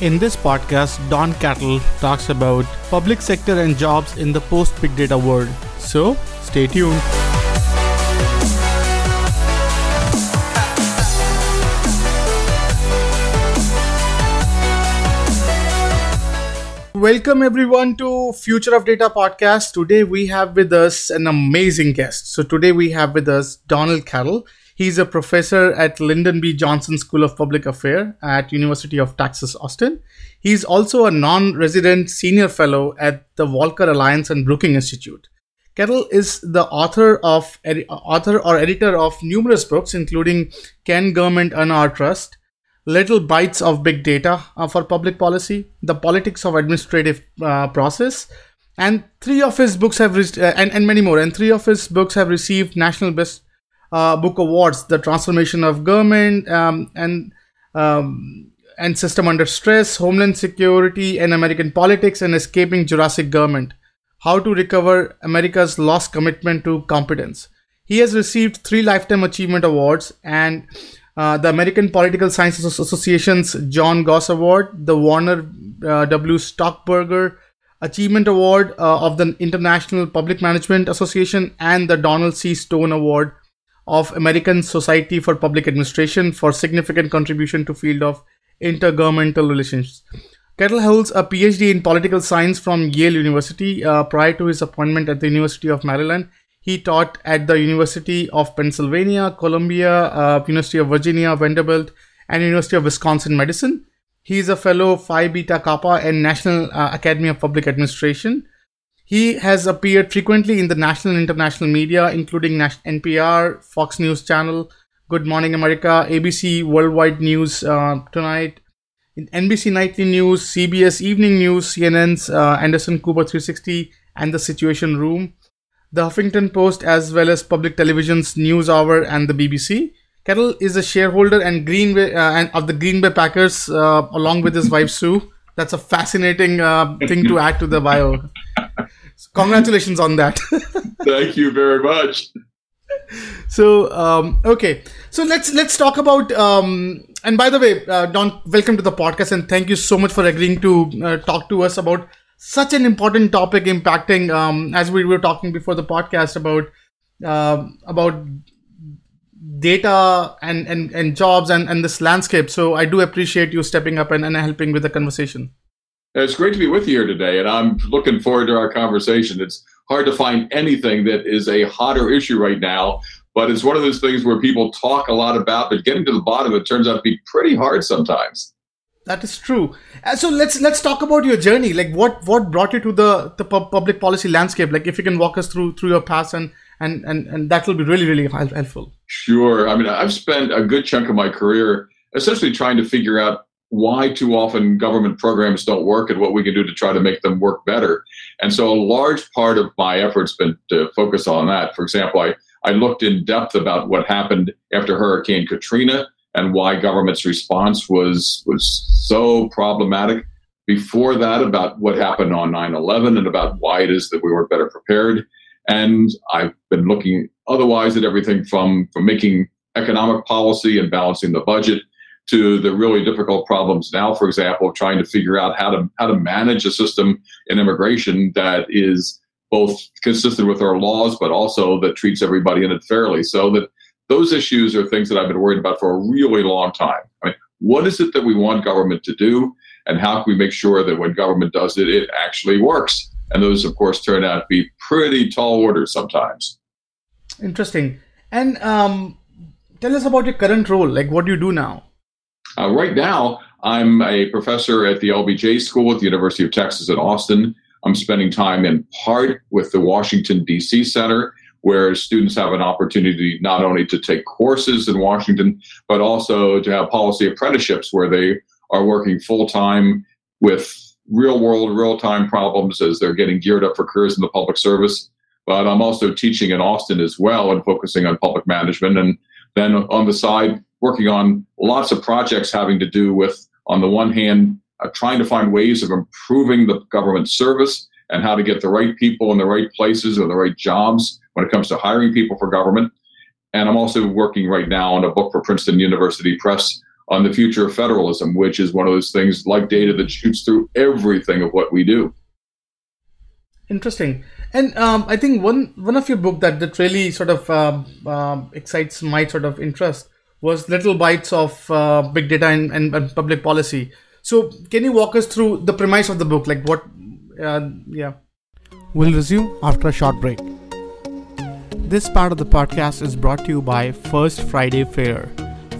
In this podcast, Don Kettl talks about public sector and jobs in the post big data world. So, stay tuned. Welcome everyone to Future of Data podcast. Today we have with us an amazing guest. So today we have with us Donald Kettl. He's a professor at Lyndon B. Johnson School of Public Affairs at University of Texas Austin. He's also a non-resident senior fellow at the Volcker Alliance and Brookings Institute. Kettl is the author of author or editor of numerous books, including "Can Government Earn Our Trust?" Little Bites of Big Data uh, for Public Policy, The Politics of Administrative uh, Process, and three of his books have re- uh, and, and many more. And three of his books have received national best uh, book awards the transformation of government um, and um, and system under stress homeland security and american politics and escaping jurassic government how to recover america's lost commitment to competence he has received three lifetime achievement awards and uh, the American Political Sciences Association's John Gaus Award, the Warner uh, W. Stockburger Achievement Award uh, of the International Public Management Association, and the Donald C. Stone Award of American Society for Public Administration for significant contribution to field of intergovernmental relations. Kettl holds a PhD in political science from Yale University. Uh, prior to his appointment at the University of Maryland, he taught at the University of Pennsylvania, Columbia, uh, University of Virginia, Vanderbilt, and University of Wisconsin Madison. He is a fellow Phi Beta Kappa and National uh, Academy of Public Administration. He has appeared frequently in the national and international media, including NPR, Fox News Channel, Good Morning America, ABC Worldwide News uh, Tonight, NBC Nightly News, CBS Evening News, CNN's uh, Anderson Cooper 360, and The Situation Room, the Huffington Post, as well as public television's News Hour and the BBC. Kettl is a shareholder and Green Bay uh, and of the Green Bay Packers, uh, along with his wife Sue. That's a fascinating uh, thing to add to the bio. Congratulations on that. Thank you very much. So um, okay, so let's let's talk about. Um, and by the way, uh, Don, welcome to the podcast, and thank you so much for agreeing to uh, talk to us about such an important topic impacting. Um, as we were talking before the podcast about uh, about data and, and, and jobs and, and this landscape. So I do appreciate you stepping up and, and helping with the conversation. It's great to be with you here today, and I'm looking forward to our conversation. It's hard to find anything that is a hotter issue right now, but it's one of those things where people talk a lot about, but getting to the bottom it turns out to be pretty hard sometimes. That is true. Uh, so let's let's talk about your journey. Like what what brought you to the the public policy landscape? Like if you can walk us through through your past and and and, and that will be really really helpful. Sure. I mean, I've spent a good chunk of my career essentially trying to figure out why too often government programs don't work and what we can do to try to make them work better. And so a large part of my efforts been to focus on that. For example, I, I looked in depth about what happened after Hurricane Katrina and why government's response was was so problematic. Before that, about what happened on 9/11 and about why it is that we weren't better prepared. And I've been looking otherwise at everything from from making economic policy and balancing the budget to the really difficult problems now, for example, trying to figure out how to how to manage a system in immigration that is both consistent with our laws, but also that treats everybody in it fairly. So that those issues are things that I've been worried about for a really long time. I mean, what is it that we want government to do, and how can we make sure that when government does it, it actually works? And those, of course, turn out to be pretty tall orders sometimes. Interesting. And um, tell us about your current role. Like, what do you do now? Uh, right now, I'm a professor at the LBJ School at the University of Texas at Austin. I'm spending time in part with the Washington, D.C. Center, where students have an opportunity not only to take courses in Washington, but also to have policy apprenticeships where they are working full time with real world, real time problems as they're getting geared up for careers in the public service. But I'm also teaching in Austin as well and focusing on public management. And then on the side, working on lots of projects having to do with, on the one hand, uh, trying to find ways of improving the government service and how to get the right people in the right places or the right jobs when it comes to hiring people for government. And I'm also working right now on a book for Princeton University Press on the future of federalism, which is one of those things like data that shoots through everything of what we do. Interesting. And um, I think one one of your book that that really sort of uh, uh, excites my sort of interest was Little Bites of uh, Big Data and, and, Public Policy. So can you walk us through the premise of the book? Like what? Uh, yeah. We'll resume after a short break. This part of the podcast is brought to you by First Friday Fair,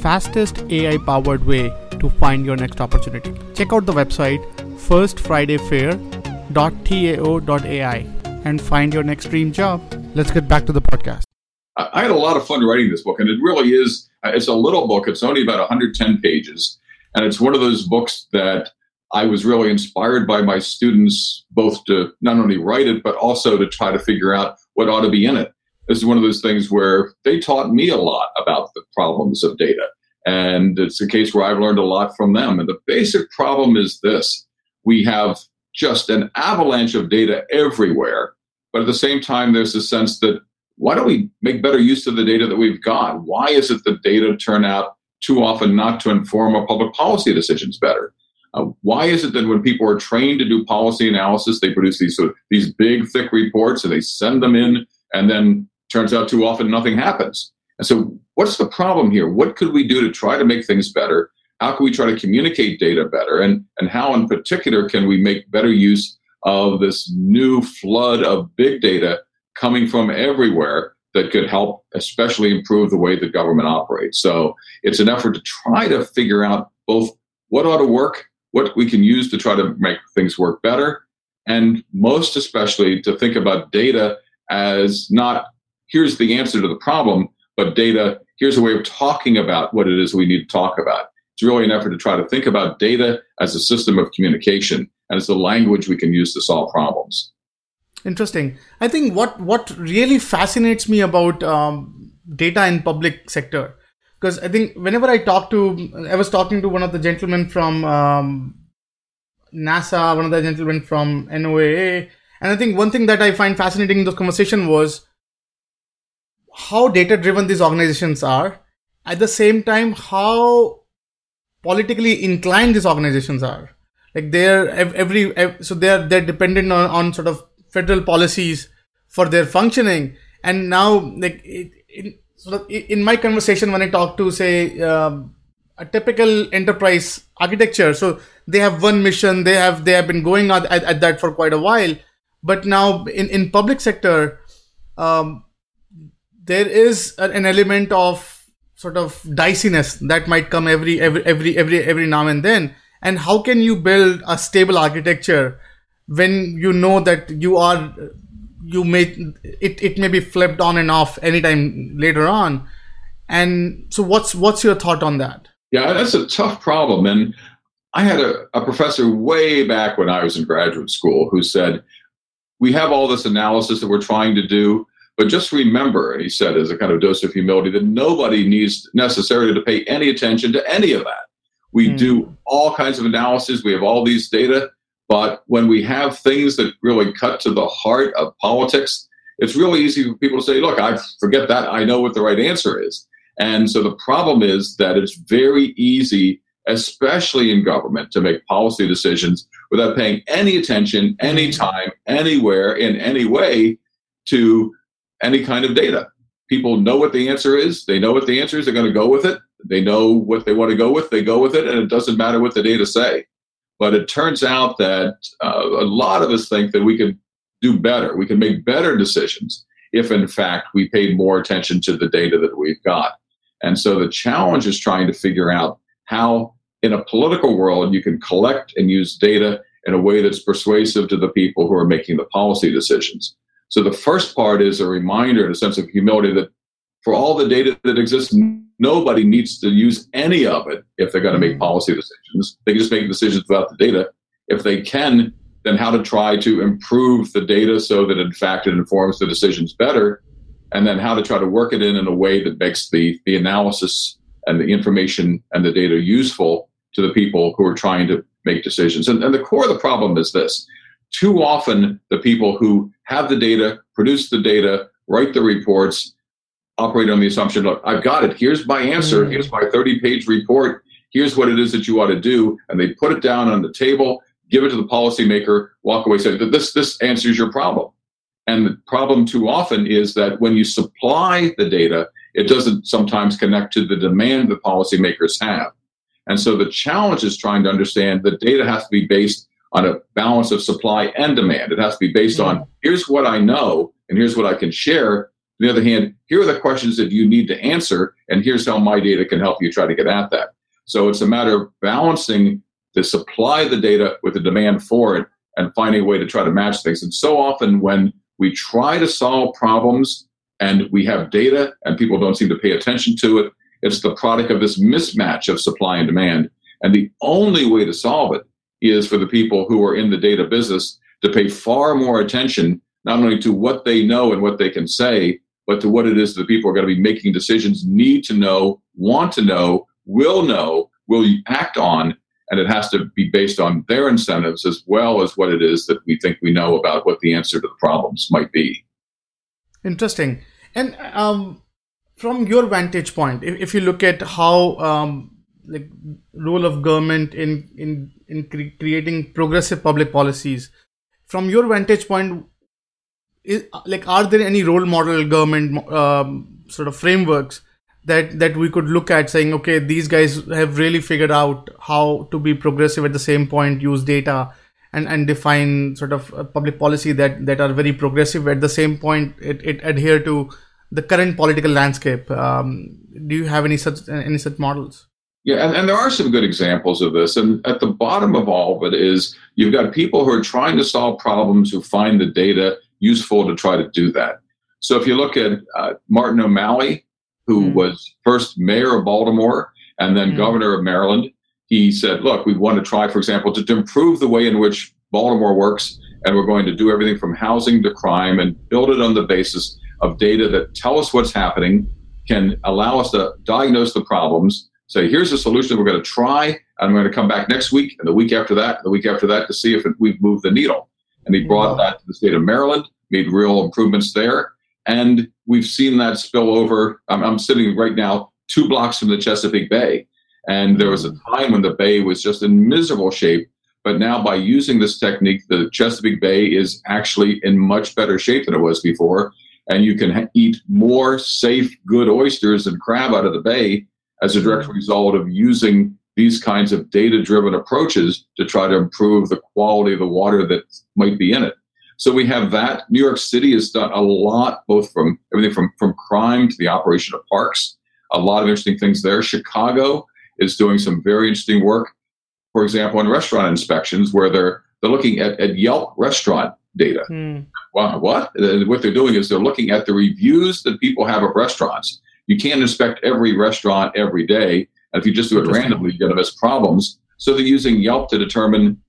fastest AI powered way to find your next opportunity. Check out the website firstfridayfair.tao.ai and find your next dream job. Let's get back to the podcast. I had a lot of fun writing this book, and it really is. Uh, it's a little book. It's only about 110 pages, and it's one of those books that I was really inspired by my students both to not only write it but also to try to figure out what ought to be in it. This is one of those things where they taught me a lot about the problems of data, and it's a case where I've learned a lot from them. And the basic problem is this: we have just an avalanche of data everywhere but at the same time, there's a sense that why don't we make better use of the data that we've got? Why is it that data turn out too often not to inform our public policy decisions better? Uh, why is it that when people are trained to do policy analysis, they produce these sort of, these big, thick reports and they send them in, and then turns out too often nothing happens? And so, what's the problem here? What could we do to try to make things better? How can we try to communicate data better? And, and how, in particular, can we make better use of this new flood of big data coming from everywhere that could help, especially improve the way the government operates. So it's an effort to try to figure out both what ought to work, what we can use to try to make things work better, and most especially to think about data as not here's the answer to the problem, but data here's a way of talking about what it is we need to talk about. It's really an effort to try to think about data as a system of communication and it's a language we can use to solve problems. Interesting. I think what what really fascinates me about um, data in public sector, because I think whenever I talk to, I was talking to one of the gentlemen from um, NASA, one of the gentlemen from NOAA, and I think one thing that I find fascinating in the conversation was how data driven these organizations are. At the same time, how politically inclined these organizations are like they're every, every so they're they're dependent on, on sort of federal policies for their functioning. And now like in, in my conversation when i talk to say um, a typical enterprise architecture so they have one mission they have they have been going at, at, at that for quite a while. But now in in public sector um, there is an element of sort of diciness that might come every every every every every now and then. And how can you build a stable architecture when you know that you are you may it, it may be flipped on and off anytime later on and so what's what's your thought on that yeah that's a tough problem and i had a, a professor way back when i was in graduate school who said we have all this analysis that we're trying to do but just remember he said as a kind of dose of humility that nobody needs necessarily to pay any attention to any of that we mm. do all kinds of analysis. We have all these data. But when we have things that really cut to the heart of politics, it's really easy for people to say, look, I forget that. I know what the right answer is. And so the problem is that it's very easy, especially in government, to make policy decisions without paying any attention, anytime, anywhere, in any way to any kind of data. People know what the answer is. They know what the answer is. They're going to go with it. They know what they want to go with, they go with it, and it doesn't matter what the data say. But it turns out that uh, a lot of us think that we can do better. We can make better decisions if, in fact, we paid more attention to the data that we've got. And so the challenge is trying to figure out how, in a political world, you can collect and use data in a way that's persuasive to the people who are making the policy decisions. So the first part is a reminder and a sense of humility that for all the data that exists, nobody needs to use any of it if they're going to make mm-hmm. policy decisions. They can just make decisions without the data. If they can, then how to try to improve the data so that in fact it informs the decisions better, and then how to try to work it in in a way that makes the, the analysis and the information and the data useful to the people who are trying to make decisions. And, and the core of the problem is this. Too often, the people who have the data, produce the data, write the reports, operate on the assumption, look, I've got it. Here's my answer. Mm. Here's my 30 page report. here's what it is that you ought to do, and they put it down on the table, give it to the policymaker, walk away, say that this this answers your problem. And the problem too often is that when you supply the data, it doesn't sometimes connect to the demand that policymakers have. And so the challenge is trying to understand that data has to be based on a balance of supply and demand. It has to be based mm-hmm. on here's what I know and here's what I can share. On the other hand, here are the questions that you need to answer, and here's how my data can help you try to get at that. So it's a matter of balancing the supply of the data with the demand for it and finding a way to try to match things. And so often when we try to solve problems and we have data and people don't seem to pay attention to it. It's the product of this mismatch of supply and demand. And the only way to solve it is for the people who are in the data business to pay far more attention, not only to what they know and what they can say, but to what it is that people are going to be making decisions need to know, want to know, will know, will act on, and it has to be based on their incentives as well as what it is that we think we know about what the answer to the problems might be. Interesting. And um, from your vantage point, if, if you look at how um, like role of government in in in cre- creating progressive public policies, from your vantage point, is, like are there any role model government um, sort of frameworks that that we could look at saying okay these guys have really figured out how to be progressive at the same point use data and and define sort of public policy that that are very progressive at the same point it, it adhere to the current political landscape um, do you have any such any such models yeah, and, and there are some good examples of this. And at the bottom of all of it is you've got people who are trying to solve problems who find the data useful to try to do that. So if you look at uh, Martin O'Malley, who mm. was first mayor of Baltimore and then mm. governor of Maryland. He said, Look, we want to try, for example, to, to improve the way in which Baltimore works, and we're going to do everything from housing to crime and build it on the basis of data that tell us what's happening, can allow us to diagnose the problems, say, here's a solution we're going to try, and I'm going to come back next week, and the week after that, and the week after that to see if it, we've moved the needle. And he brought that to the state of Maryland, made real improvements there. And we've seen that spill over. I'm, I'm sitting right now two blocks from the Chesapeake Bay. And there was a mm. time when the bay was just in miserable shape. But now, by using this technique, the Chesapeake Bay is actually in much better shape than it was before. And you can ha- eat more safe, good oysters and crab out of the bay as a direct mm. result of using these kinds of data driven approaches to try to improve the quality of the water that might be in it. So we have that. New York City has done a lot, both from everything from, from crime to the operation of parks. A lot of interesting things there. Chicago is doing some very interesting work, for example, in restaurant inspections, where they're they're looking at, at Yelp restaurant data. Hmm. Wow, what? What they're doing is they're looking at the reviews that people have of restaurants. You can't inspect every restaurant every day. And if you just do it randomly, you're going to miss problems. So they're using Yelp to determine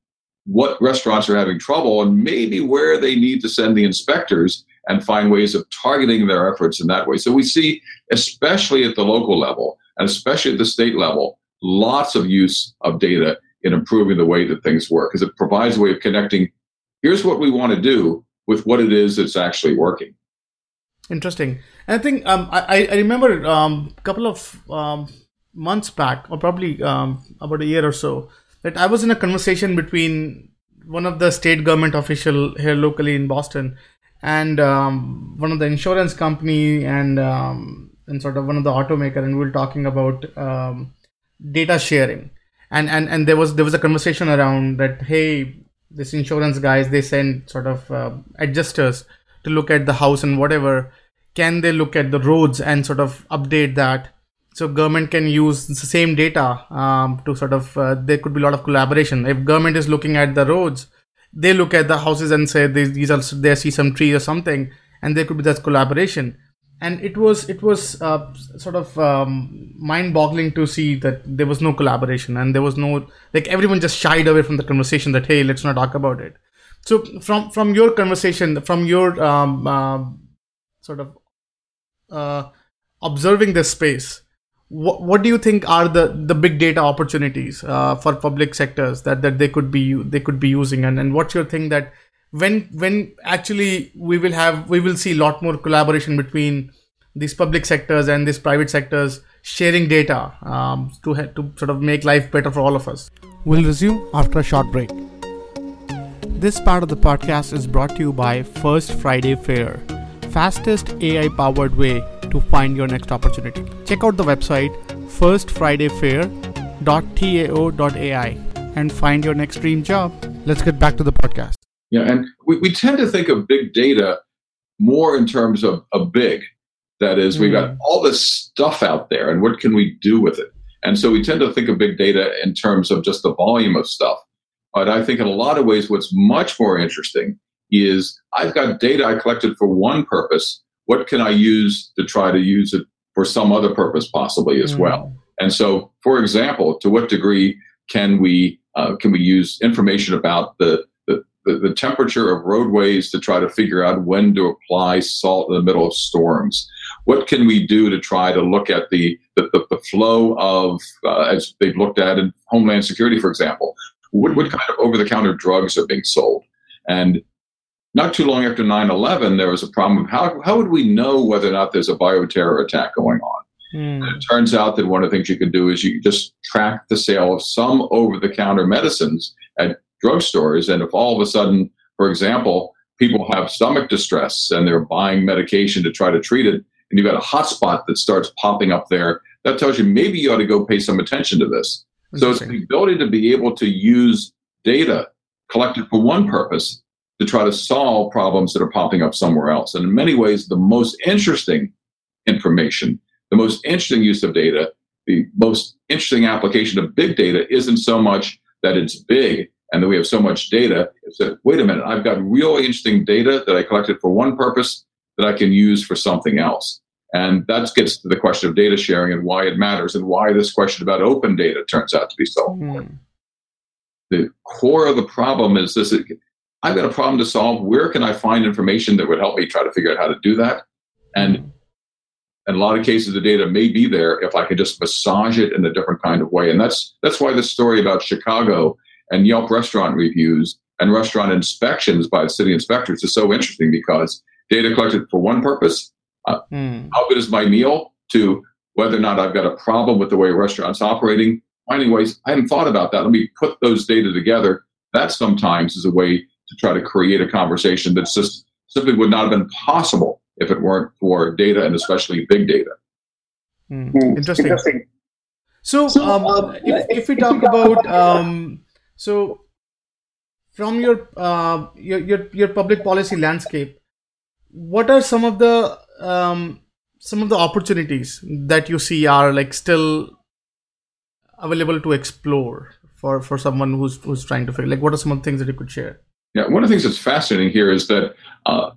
what restaurants are having trouble and maybe where they need to send the inspectors and find ways of targeting their efforts in that way. So we see, especially at the local level and especially at the state level, lots of use of data in improving the way that things work because it provides a way of connecting here's what we want to do with what it is that's actually working. Interesting. And I think um, I, I remember um, a couple of um, months back, or probably um, about a year or so, that I was in a conversation between one of the state government official here locally in Boston and um, one of the insurance company and um, and sort of one of the automaker, and we were talking about um, data sharing, and and and there was there was a conversation around that. Hey, this insurance guys they send sort of uh, adjusters to look at the house and whatever. Can they look at the roads and sort of update that? So government can use the same data um, to sort of uh, there could be a lot of collaboration. If government is looking at the roads they look at the houses and say these these are they see some tree or something and there could be that collaboration. And it was it was uh, sort of um, mind-boggling to see that there was no collaboration and there was no like everyone just shied away from the conversation that hey let's not talk about it. So from from your conversation from your um, uh, sort of uh, observing this space what, what do you think are the, the big data opportunities uh, for public sectors that, that they could be they could be using and, and what's your thing that when when actually we will have we will see a lot more collaboration between these public sectors and these private sectors sharing data um, to to sort of make life better for all of us. We'll resume after a short break. This part of the podcast is brought to you by First Friday Fair, fastest AI powered way to find your next opportunity. Check out the website firstfridayfair.tao.ai and find your next dream job. Let's get back to the podcast. Yeah, and we, we tend to think of big data more in terms of a big. That is, mm. we got all this stuff out there, and what can we do with it? And so we tend to think of big data in terms of just the volume of stuff. But I think in a lot of ways, what's much more interesting is I've got data I collected for one purpose. What can I use to try to use it for some other purpose, possibly as mm. well? And so, for example, to what degree can we uh, can we use information about the the, the temperature of roadways to try to figure out when to apply salt in the middle of storms. What can we do to try to look at the, the, the, the flow of, uh, as they've looked at in Homeland Security, for example, what, what kind of over the counter drugs are being sold? And not too long after 9 11, there was a problem of how, how would we know whether or not there's a bioterror attack going on? Mm. it turns out that one of the things you can do is you just track the sale of some over the counter medicines at drugstores. And if all of a sudden, for example, people have stomach distress and they're buying medication to try to treat it, and you've got a hotspot that starts popping up there, that tells you maybe you ought to go pay some attention to this. So it's the ability to be able to use data collected for one purpose to try to solve problems that are popping up somewhere else. And in many ways, the most interesting information, the most interesting use of data, the most interesting application of big data isn't so much that it's big, and that we have so much data It's that wait a minute i've got really interesting data that i collected for one purpose that i can use for something else and that gets to the question of data sharing and why it matters and why this question about open data turns out to be so hmm. important mm. the core of the problem is this i've got a problem to solve where can i find information that would help me try to figure out how to do that and mm. in a lot of cases the data may be there if i can just massage it in a different kind of way and that's that's why the story about chicago and Yelp restaurant reviews and restaurant inspections by the city inspectors is so interesting because data collected for one purpose uh, mm. how good is my meal to whether or not I've got a problem with the way a restaurant's operating. Finding ways, I hadn't thought about that. Let me put those data together. That sometimes is a way to try to create a conversation that just simply would not have been possible if it weren't for data and especially big data. Mm. Interesting. Interesting. So, um, um, if, if we talk about um, so, from your uh, your, your your public policy landscape, what are some of the um, some of the opportunities that you see are like still available to explore for for someone who's who's trying to figure like what are some of the things that you could share yeah one of the things that's fascinating here is that uh,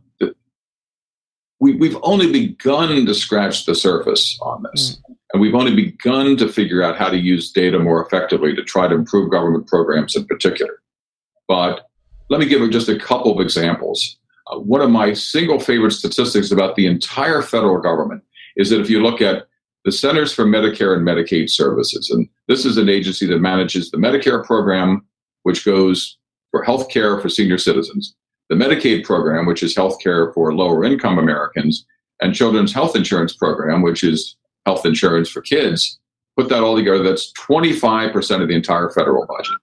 we, we've only begun to scratch the surface on this. Mm. And we've only begun to figure out how to use data more effectively to try to improve government programs in particular. But let me give just a couple of examples. Uh, one of my single favorite statistics about the entire federal government is that if you look at the Centers for Medicare and Medicaid Services, and this is an agency that manages the Medicare program, which goes for health care for senior citizens, the Medicaid program, which is health care for lower income Americans, and Children's Health Insurance Program, which is health insurance for kids, put that all together, that's 25% of the entire federal budget.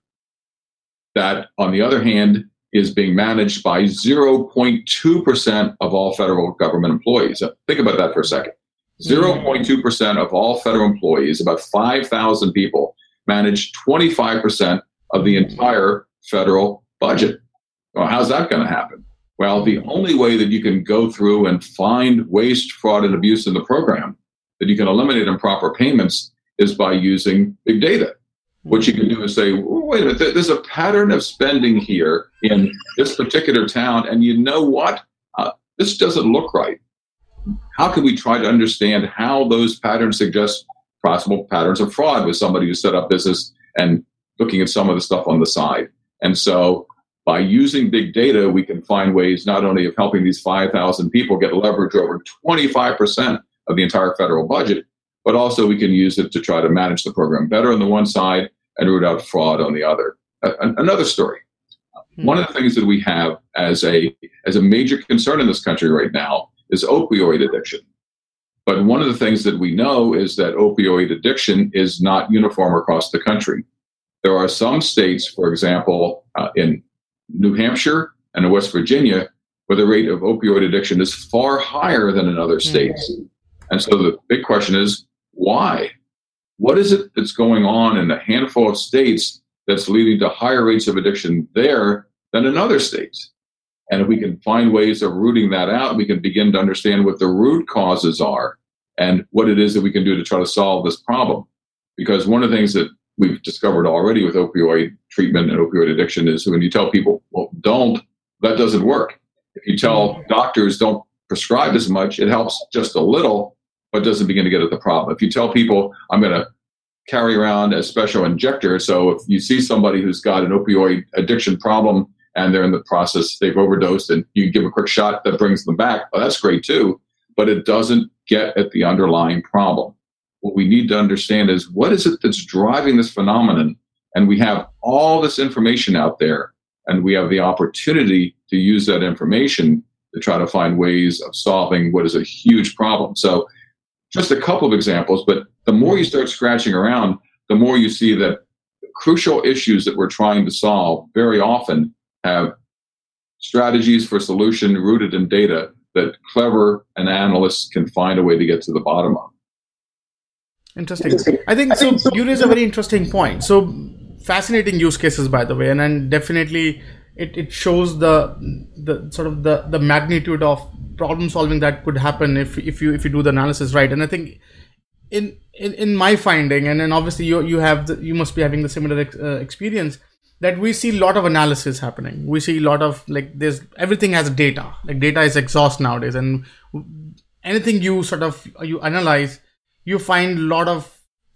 That, on the other hand, is being managed by 0.2% of all federal government employees. Uh, think about that for a second. 0.2% of all federal employees, about 5,000 people, manage 25% of the entire federal budget. Well, how's that going to happen? Well, the only way that you can go through and find waste, fraud, and abuse in the program, that you can eliminate improper payments, is by using big data. What you can do is say, wait a minute, there's a pattern of spending here in this particular town, and you know what? Uh, this doesn't look right. How can we try to understand how those patterns suggest possible patterns of fraud with somebody who set up business and looking at some of the stuff on the side? And so by using big data, we can find ways not only of helping these 5,000 people get leverage over 25% of the entire federal budget, but also we can use it to try to manage the program better on the one side and root out fraud on the other. another story. Hmm. One of the things that we have as a as a major concern in this country right now is opioid addiction. But one of the things that we know is that opioid addiction is not uniform across the country. There are some states, for example, uh, in New Hampshire and in West Virginia, where the rate of opioid addiction is far higher than in other states. Mm-hmm. And so the big question is why? What is it that's going on in a handful of states that's leading to higher rates of addiction there than in other states? And if we can find ways of rooting that out, we can begin to understand what the root causes are and what it is that we can do to try to solve this problem. Because one of the things that we've discovered already with opioid treatment and opioid addiction is when you tell people, well, don't, that doesn't work. If you tell doctors don't prescribe as much, it helps just a little, but doesn't begin to get at the problem. If you tell people, I'm going to carry around a special injector, so if you see somebody who's got an opioid addiction problem and they're in the process, they've overdosed, and you give a quick shot that brings them back, well, that's great too, but it doesn't get at the underlying problem. What we need to understand is what is it that's driving this phenomenon? And we have all this information out there, and we have the opportunity to use that information to try to find ways of solving what is a huge problem. So just a couple of examples, but the more you start scratching around, the more you see that crucial issues that we're trying to solve very often have strategies for solution rooted in data that clever and analysts can find a way to get to the bottom of. Interesting. I think so. You raise a very interesting point. So fascinating use cases, by the way, and then definitely it, it shows the the sort of the the magnitude of problem solving that could happen if if you if you do the analysis right and i think in in, in my finding and then obviously you you have the, you must be having the similar ex, uh, experience that we see a lot of analysis happening we see a lot of like there's everything has data like data is exhaust nowadays and anything you sort of you analyze you find a lot of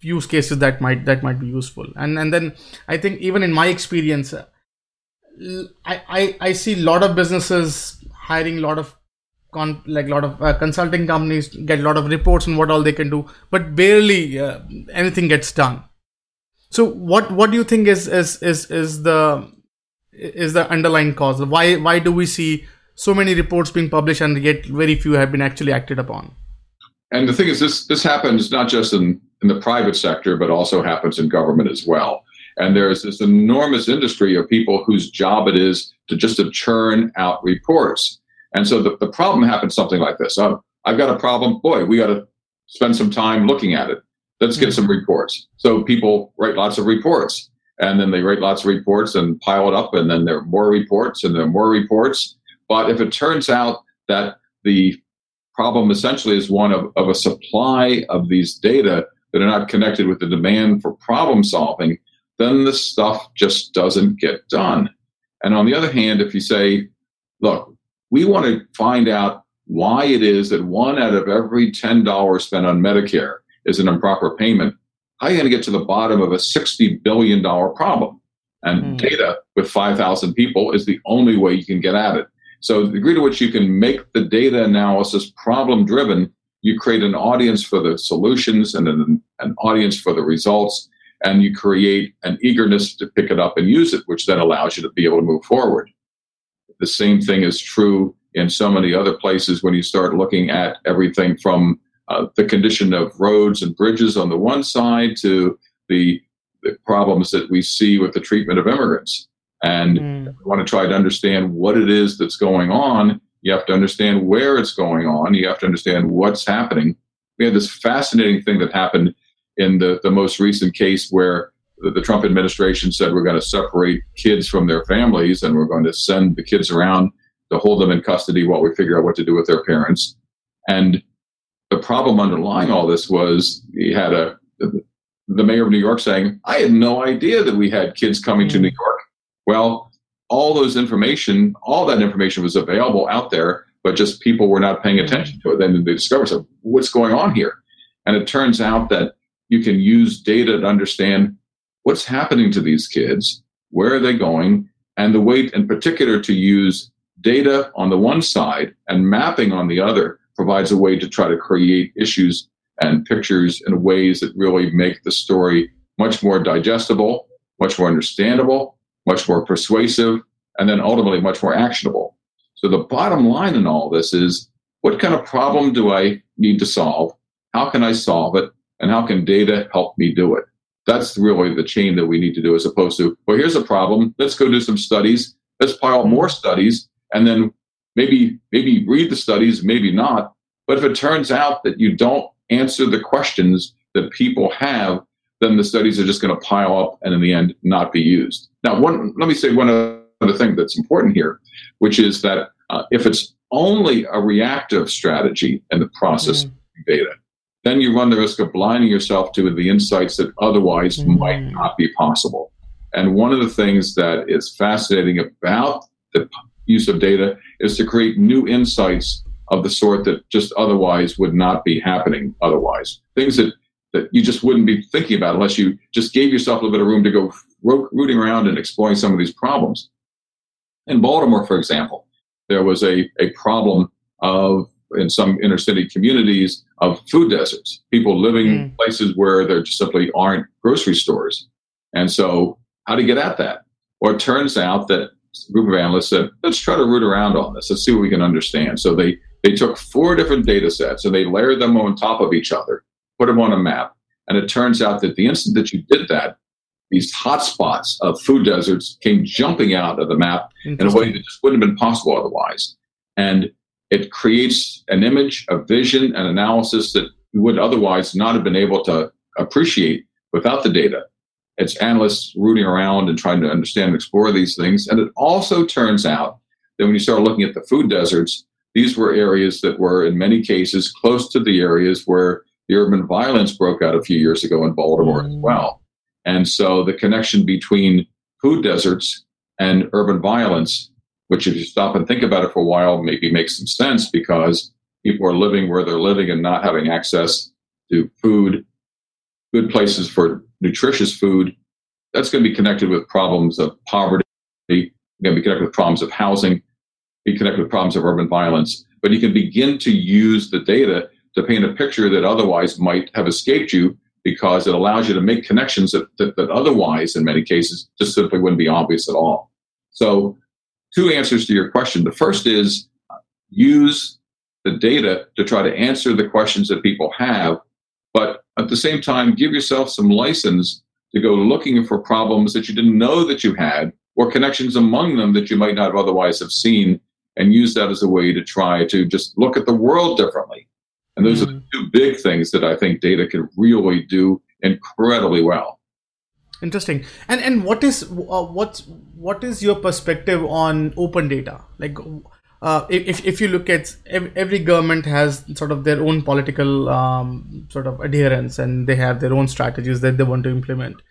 use cases that might that might be useful and and then i think even in my experience i i, I see a lot of businesses hiring a lot of con- like a lot of uh, consulting companies get a lot of reports on what all they can do, but barely uh, anything gets done. So what what do you think is is is is the is the underlying cause? Why why do we see so many reports being published and yet very few have been actually acted upon? And the thing is, this this happens not just in in the private sector, but also happens in government as well. And there's this enormous industry of people whose job it is to just to churn out reports. And so the, the problem happens something like this. Oh, I've got a problem. Boy, we got to spend some time looking at it. Let's get mm-hmm. some reports. So people write lots of reports and then they write lots of reports and pile it up and then there are more reports and there are more reports. But if it turns out that the problem essentially is one of, of a supply of these data that are not connected with the demand for problem solving, then the stuff just doesn't get done. And on the other hand, if you say, look, we want to find out why it is that one out of every $10 spent on Medicare is an improper payment. How are you going to get to the bottom of a $60 billion problem? And mm. data with 5,000 people is the only way you can get at it. So, the degree to which you can make the data analysis problem driven, you create an audience for the solutions and an, an audience for the results, and you create an eagerness to pick it up and use it, which then allows you to be able to move forward. The same thing is true in so many other places when you start looking at everything from uh, the condition of roads and bridges on the one side to the, the problems that we see with the treatment of immigrants. And mm. we want to try to understand what it is that's going on. You have to understand where it's going on. You have to understand what's happening. We had this fascinating thing that happened in the, the most recent case where the, the Trump administration said we're going to separate kids from their families and we're going to send the kids around to hold them in custody while we figure out what to do with their parents. And the problem underlying all this was he had a the mayor of New York saying, "I had no idea that we had kids coming to New mm. York." Well, all those information, all that information was available out there, but just people were not paying hmm. attention to it. Then they discovered, so what's going on here? And it turns out that you can use data to understand what's happening to these kids, where are they going, and the way, in particular, to use data on the one side and mapping on the other provides a way to try to create issues and pictures in ways that really make the story much more digestible, much more understandable, much more persuasive, and then ultimately much more actionable. So the bottom line in all this is what kind of problem do I need to solve? How can I solve it? And how can data help me do it? That's really the chain that we need to do as opposed to, well, here's a problem. Let's go do some studies. Let's pile more studies and then maybe, maybe read the studies, maybe not. But if it turns out that you don't answer the questions that people have, then the studies are just going to pile up and in the end not be used. Now, one, let me say one other thing that's important here, which is that uh, if it's only a reactive strategy in the process mm. of data, then you run the risk of blinding yourself to the insights that otherwise mm. might not be possible. And one of the things that is fascinating about the use of data is to create new insights of the sort that just otherwise would not be happening otherwise. Things that, that you just wouldn't be thinking about unless you just gave yourself a little bit of room to go rooting around and exploring some of these problems. In Baltimore, for example, there was a, a problem of in some inner city communities of food deserts, people living mm. in places where there just simply aren't grocery stores. And so, how to get at that? Well, it turns out that a group of analysts said, let's try to root around on this. Let's see what we can understand. So they, they took four different data sets and they layered them on top of each other, put them on a map. And it turns out that the instant that you did that, these hotspots of food deserts came jumping out of the map in a way that just wouldn't have been possible otherwise. And it creates an image, a vision, an analysis that we would otherwise not have been able to appreciate without the data. It's analysts rooting around and trying to understand and explore these things. And it also turns out that when you start looking at the food deserts, these were areas that were, in many cases, close to the areas where the urban violence broke out a few years ago in Baltimore mm. as well. And so the connection between food deserts and urban violence which if you stop and think about it for a while, maybe makes some sense because people are living where they're living and not having access to food, good places for nutritious food. That's going to be connected with problems of poverty, going to be connected with problems of housing, be connected with problems of urban violence. But you can begin to use the data to paint a picture that otherwise might have escaped you because it allows you to make connections that, that, that otherwise, in many cases, just simply wouldn't be obvious at all. So two answers to your question. The first is use the data to try to answer the questions that people have, but at the same time, give yourself some license to go looking for problems that you didn't know that you had or connections among them that you might not otherwise have seen and use that as a way to try to just look at the world differently. And those mm. are the mm. two big things that I think data can really do incredibly well. Interesting. And and what is uh, what's what is your perspective on open data? Like, uh, if if you look at every government has sort of their own political um, sort of adherence, and they have their own strategies that they want to implement.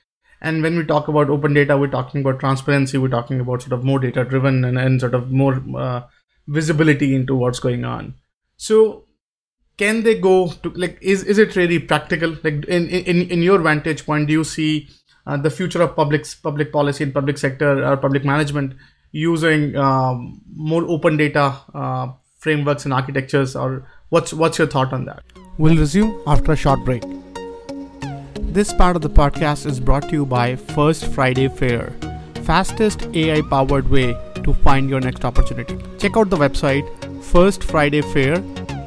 And when we talk about open data, we're talking about transparency. We're talking about sort of more data driven and, and sort of more uh, visibility into what's going on. So can they go to like is, is it really practical? Like in, in in your vantage point do you see uh, the future of public public policy and public sector or public management using um, more open data uh, frameworks and architectures or what's what's your thought on that? We'll resume after a short break. This part of the podcast is brought to you by first friday fair fastest ai powered way to find your next opportunity. Check out the website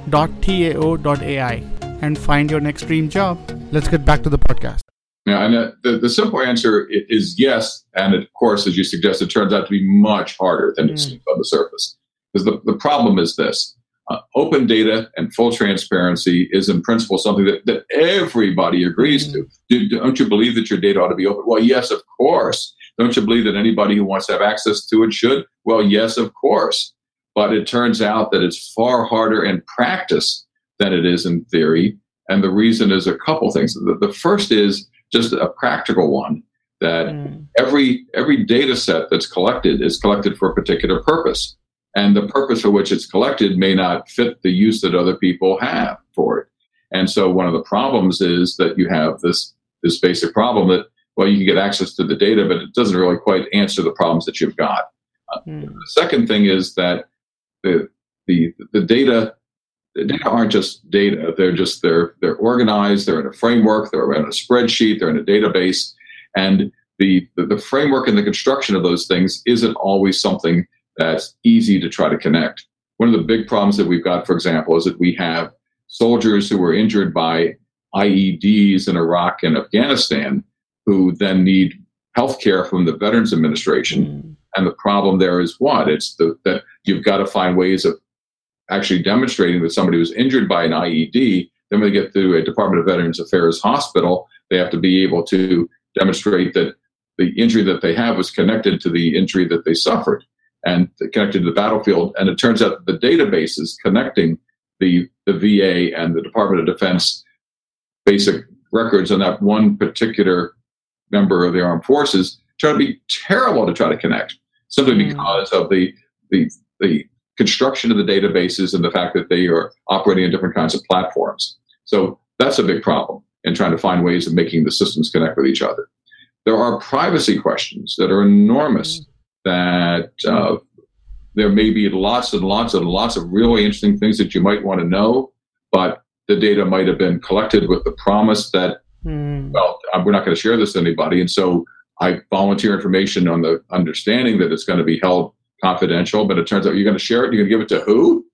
firstfridayfair.tao.ai and find your next dream job let's get back to the podcast yeah, and the, the simple answer is yes. And of course, as you suggest, it turns out to be much harder than mm. it seems on the surface. Because the, the problem is this uh, open data and full transparency is, in principle, something that, that everybody agrees mm. to. Do, don't you believe that your data ought to be open? Well, yes, of course. Don't you believe that anybody who wants to have access to it should? Well, yes, of course. But it turns out that it's far harder in practice than it is in theory. And the reason is a couple things. The, the first is just a practical one that mm. every every data set that's collected is collected for a particular purpose and the purpose for which it's collected may not fit the use that other people have for it and so one of the problems is that you have this this basic problem that well you can get access to the data but it doesn't really quite answer the problems that you've got mm. the second thing is that the the the data the data aren't just data they're just they're they're organized they're in a framework they're in a spreadsheet they're in a database and the, the, the framework and the construction of those things isn't always something that's easy to try to connect one of the big problems that we've got for example is that we have soldiers who were injured by IEDs in Iraq and Afghanistan who then need health care from the Veterans Administration. Mm. And the problem there is what? It's the, that you've got to find ways of actually demonstrating that somebody was injured by an IED. Then when they get to a Department of Veterans Affairs hospital, they have to be able to demonstrate that the injury that they have was connected to the injury that they suffered and connected to the battlefield. And it turns out the databases connecting the, the VA and the Department of Defense basic records on that one particular member of the armed forces turn to be terrible to try to connect simply mm. because of the, the, the construction of the databases and the fact that they are operating in different kinds of platforms. So that's a big problem in trying to find ways of making the systems connect with each other. There are privacy questions that are enormous mm. that uh, there may be lots and lots and lots of really interesting things that you might want to know, but the data might have been collected with the promise that, mm. well, we're not going to share this to anybody. And so I volunteer information on the understanding that it's going to be held confidential, but it turns out you're going to share it. You're going to give it to who?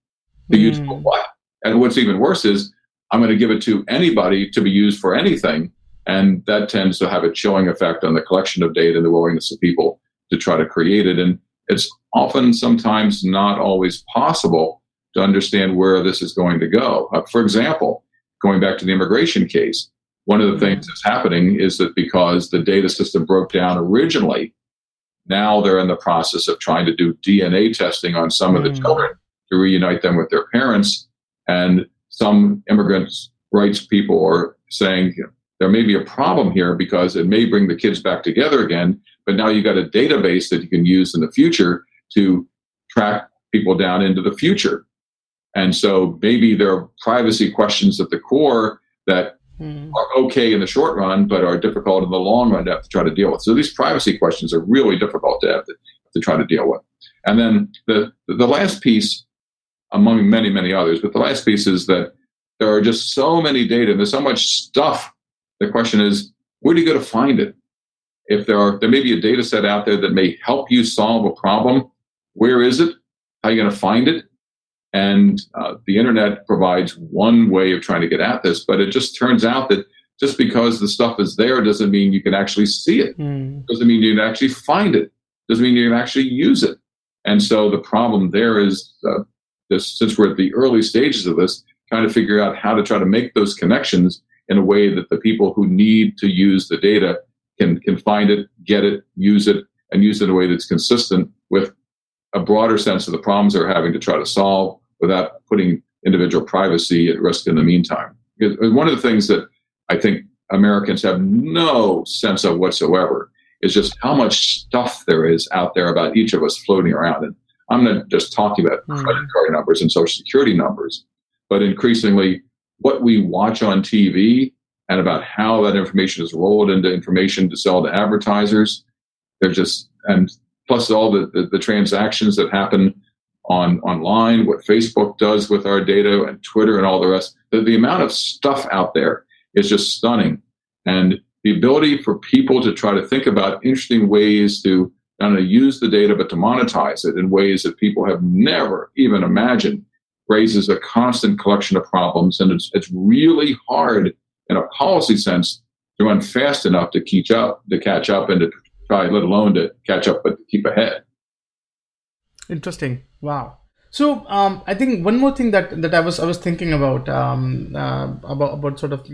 To mm. use for what? And what's even worse is I'm going to give it to anybody to be used for anything. And that tends to have a chilling effect on the collection of data and the willingness of people to try to create it. And it's often, sometimes not always possible to understand where this is going to go. Uh, for example, going back to the immigration case, one of the things that's happening is that because the data system broke down originally, now they're in the process of trying to do DNA testing on some of the mm. children to reunite them with their parents. And some immigrants' rights people are saying there may be a problem here because it may bring the kids back together again, but now you've got a database that you can use in the future to track people down into the future. And so maybe there are privacy questions at the core that mm. are okay in the short run, but are difficult in the long run to have to try to deal with. So these privacy questions are really difficult to have to, to try to deal with. And then the, the last piece, among many, many others, but the last piece is that there are just so many data and there's so much stuff. The question is, where do you go to find it? If there are, there may be a data set out there that may help you solve a problem. Where is it? How are you going to find it? And uh, the internet provides one way of trying to get at this, but it just turns out that just because the stuff is there doesn't mean you can actually see it. Mm. Doesn't mean you can actually find it. Doesn't mean you can actually use it. And so the problem there is, uh, this, since we're at the early stages of this, trying to figure out how to try to make those connections in a way that the people who need to use the data can can find it, get it, use it, and use it in a way that's consistent with a broader sense of the problems they're having to try to solve without putting individual privacy at risk in the meantime. Because one of the things that I think Americans have no sense of whatsoever is just how much stuff there is out there about each of us floating around. And I'm not just talking about mm. credit card numbers and social security numbers, but increasingly what we watch on TV and about how that information is rolled into information to sell to advertisers. They're just, and plus all the, the, the transactions that happen on online, what Facebook does with our data, and Twitter and all the rest. The, the amount of stuff out there is just stunning. And the ability for people to try to think about interesting ways to not only use the data, but to monetize it in ways that people have never even imagined raises a constant collection of problems. And it's, it's really hard in a policy sense to run fast enough to catch up, to catch up and to try, let alone to catch up, but to keep ahead. Interesting. Wow. So um, I think one more thing that that I was I was thinking about um, uh, about about sort of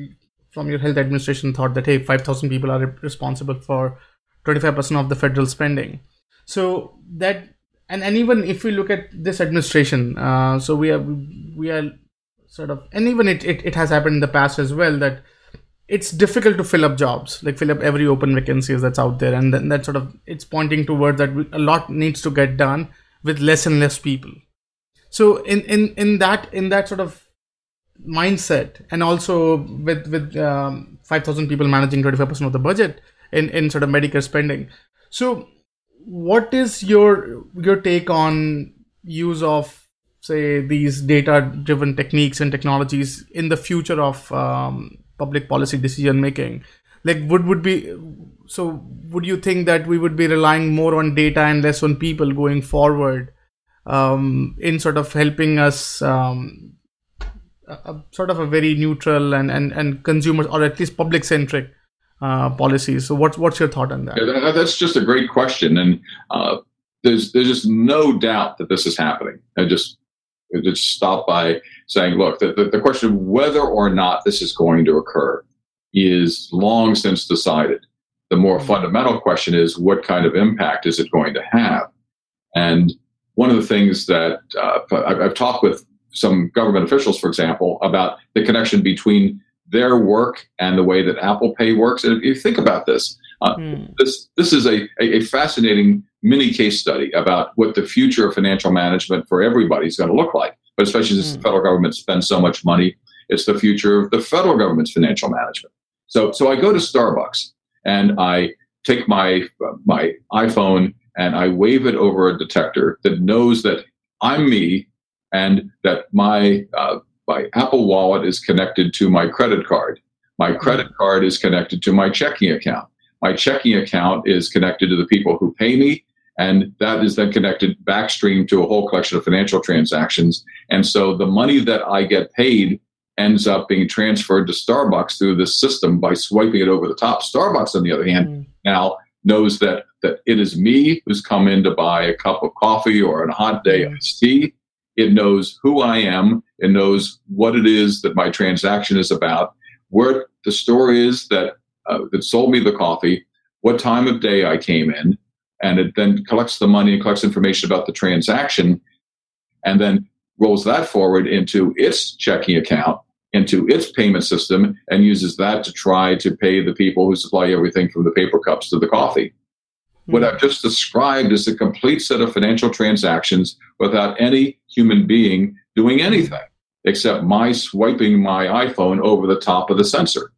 from your health administration thought that hey, five thousand people are responsible for twenty five percent of the federal spending. So that and and even if we look at this administration, uh, so we are we are sort of and even it, it it has happened in the past as well that it's difficult to fill up jobs like fill up every open vacancies that's out there and then that sort of it's pointing towards that a lot needs to get done with less and less people. So in in in that in that sort of mindset and also with with um, 5000 people managing 25% of the budget in in sort of medicare spending. So what is your your take on use of say these data driven techniques and technologies in the future of um, public policy decision making like would would be so would you think that we would be relying more on data and less on people going forward um, in sort of helping us um, a, sort of a very neutral and and and consumers or at least public centric uh, policies. So what's what's your thought on that? Yeah, that's just a great question, and uh, there's there's just no doubt that this is happening. I just just stop by saying, look, the, the, the question of whether or not this is going to occur is long since decided. The more mm-hmm. fundamental question is, what kind of impact is it going to have? And one of the things that uh, I've talked with some government officials, for example, about the connection between their work and the way that Apple Pay works. And if you think about this, uh, mm. this this is a, a, fascinating mini case study about what the future of financial management for everybody is going to look like. But especially since mm. the federal government spends so much money, it's the future of the federal government's financial management. So so I go to Starbucks and I take my my iPhone and I wave it over a detector that knows that I'm me and that my uh, my Apple Wallet is connected to my credit card. My credit card is connected to my checking account. My checking account is connected to the people who pay me, and that is then connected backstream to a whole collection of financial transactions. And so the money that I get paid ends up being transferred to Starbucks through this system by swiping it over the top. Starbucks, on the other hand, mm. now knows that that it is me who's come in to buy a cup of coffee or a hot day iced tea. It knows who I am. It knows what it is that my transaction is about, where the store is that uh, that sold me the coffee, what time of day I came in, and it then collects the money and collects information about the transaction, and then rolls that forward into its checking account, into its payment system, and uses that to try to pay the people who supply everything from the paper cups to the coffee. Hmm. What I've just described is a complete set of financial transactions without any human being doing anything except my swiping my iPhone over the top of the sensor.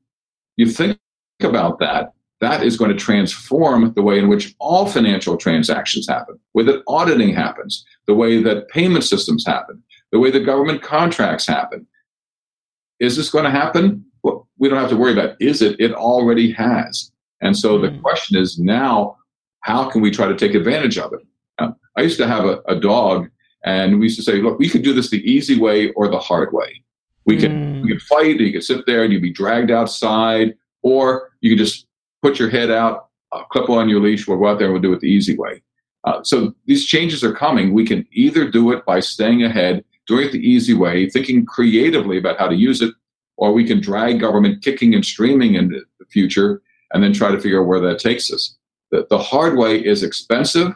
You think about that, that is going to transform the way in which all financial transactions happen, the way that auditing happens, the way that payment systems happen, the way that government contracts happen. Is this going to happen? Well, we don't have to worry about is it. It already has. And so the hmm. question is now, how can we try to take advantage of it? I used to have a, a, dog, and we used to say, look, we could do this the easy way or the hard way. We can mm. we could fight, you could sit there and you'd be dragged outside, or you could just put your head out, uh, clip on your leash, we'll go out there and we'll do it the easy way. Uh, so these changes are coming. We can either do it by staying ahead, doing it the easy way, thinking creatively about how to use it, or we can drag government kicking and streaming into the future and then try to figure out where that takes us. The, the hard way is expensive.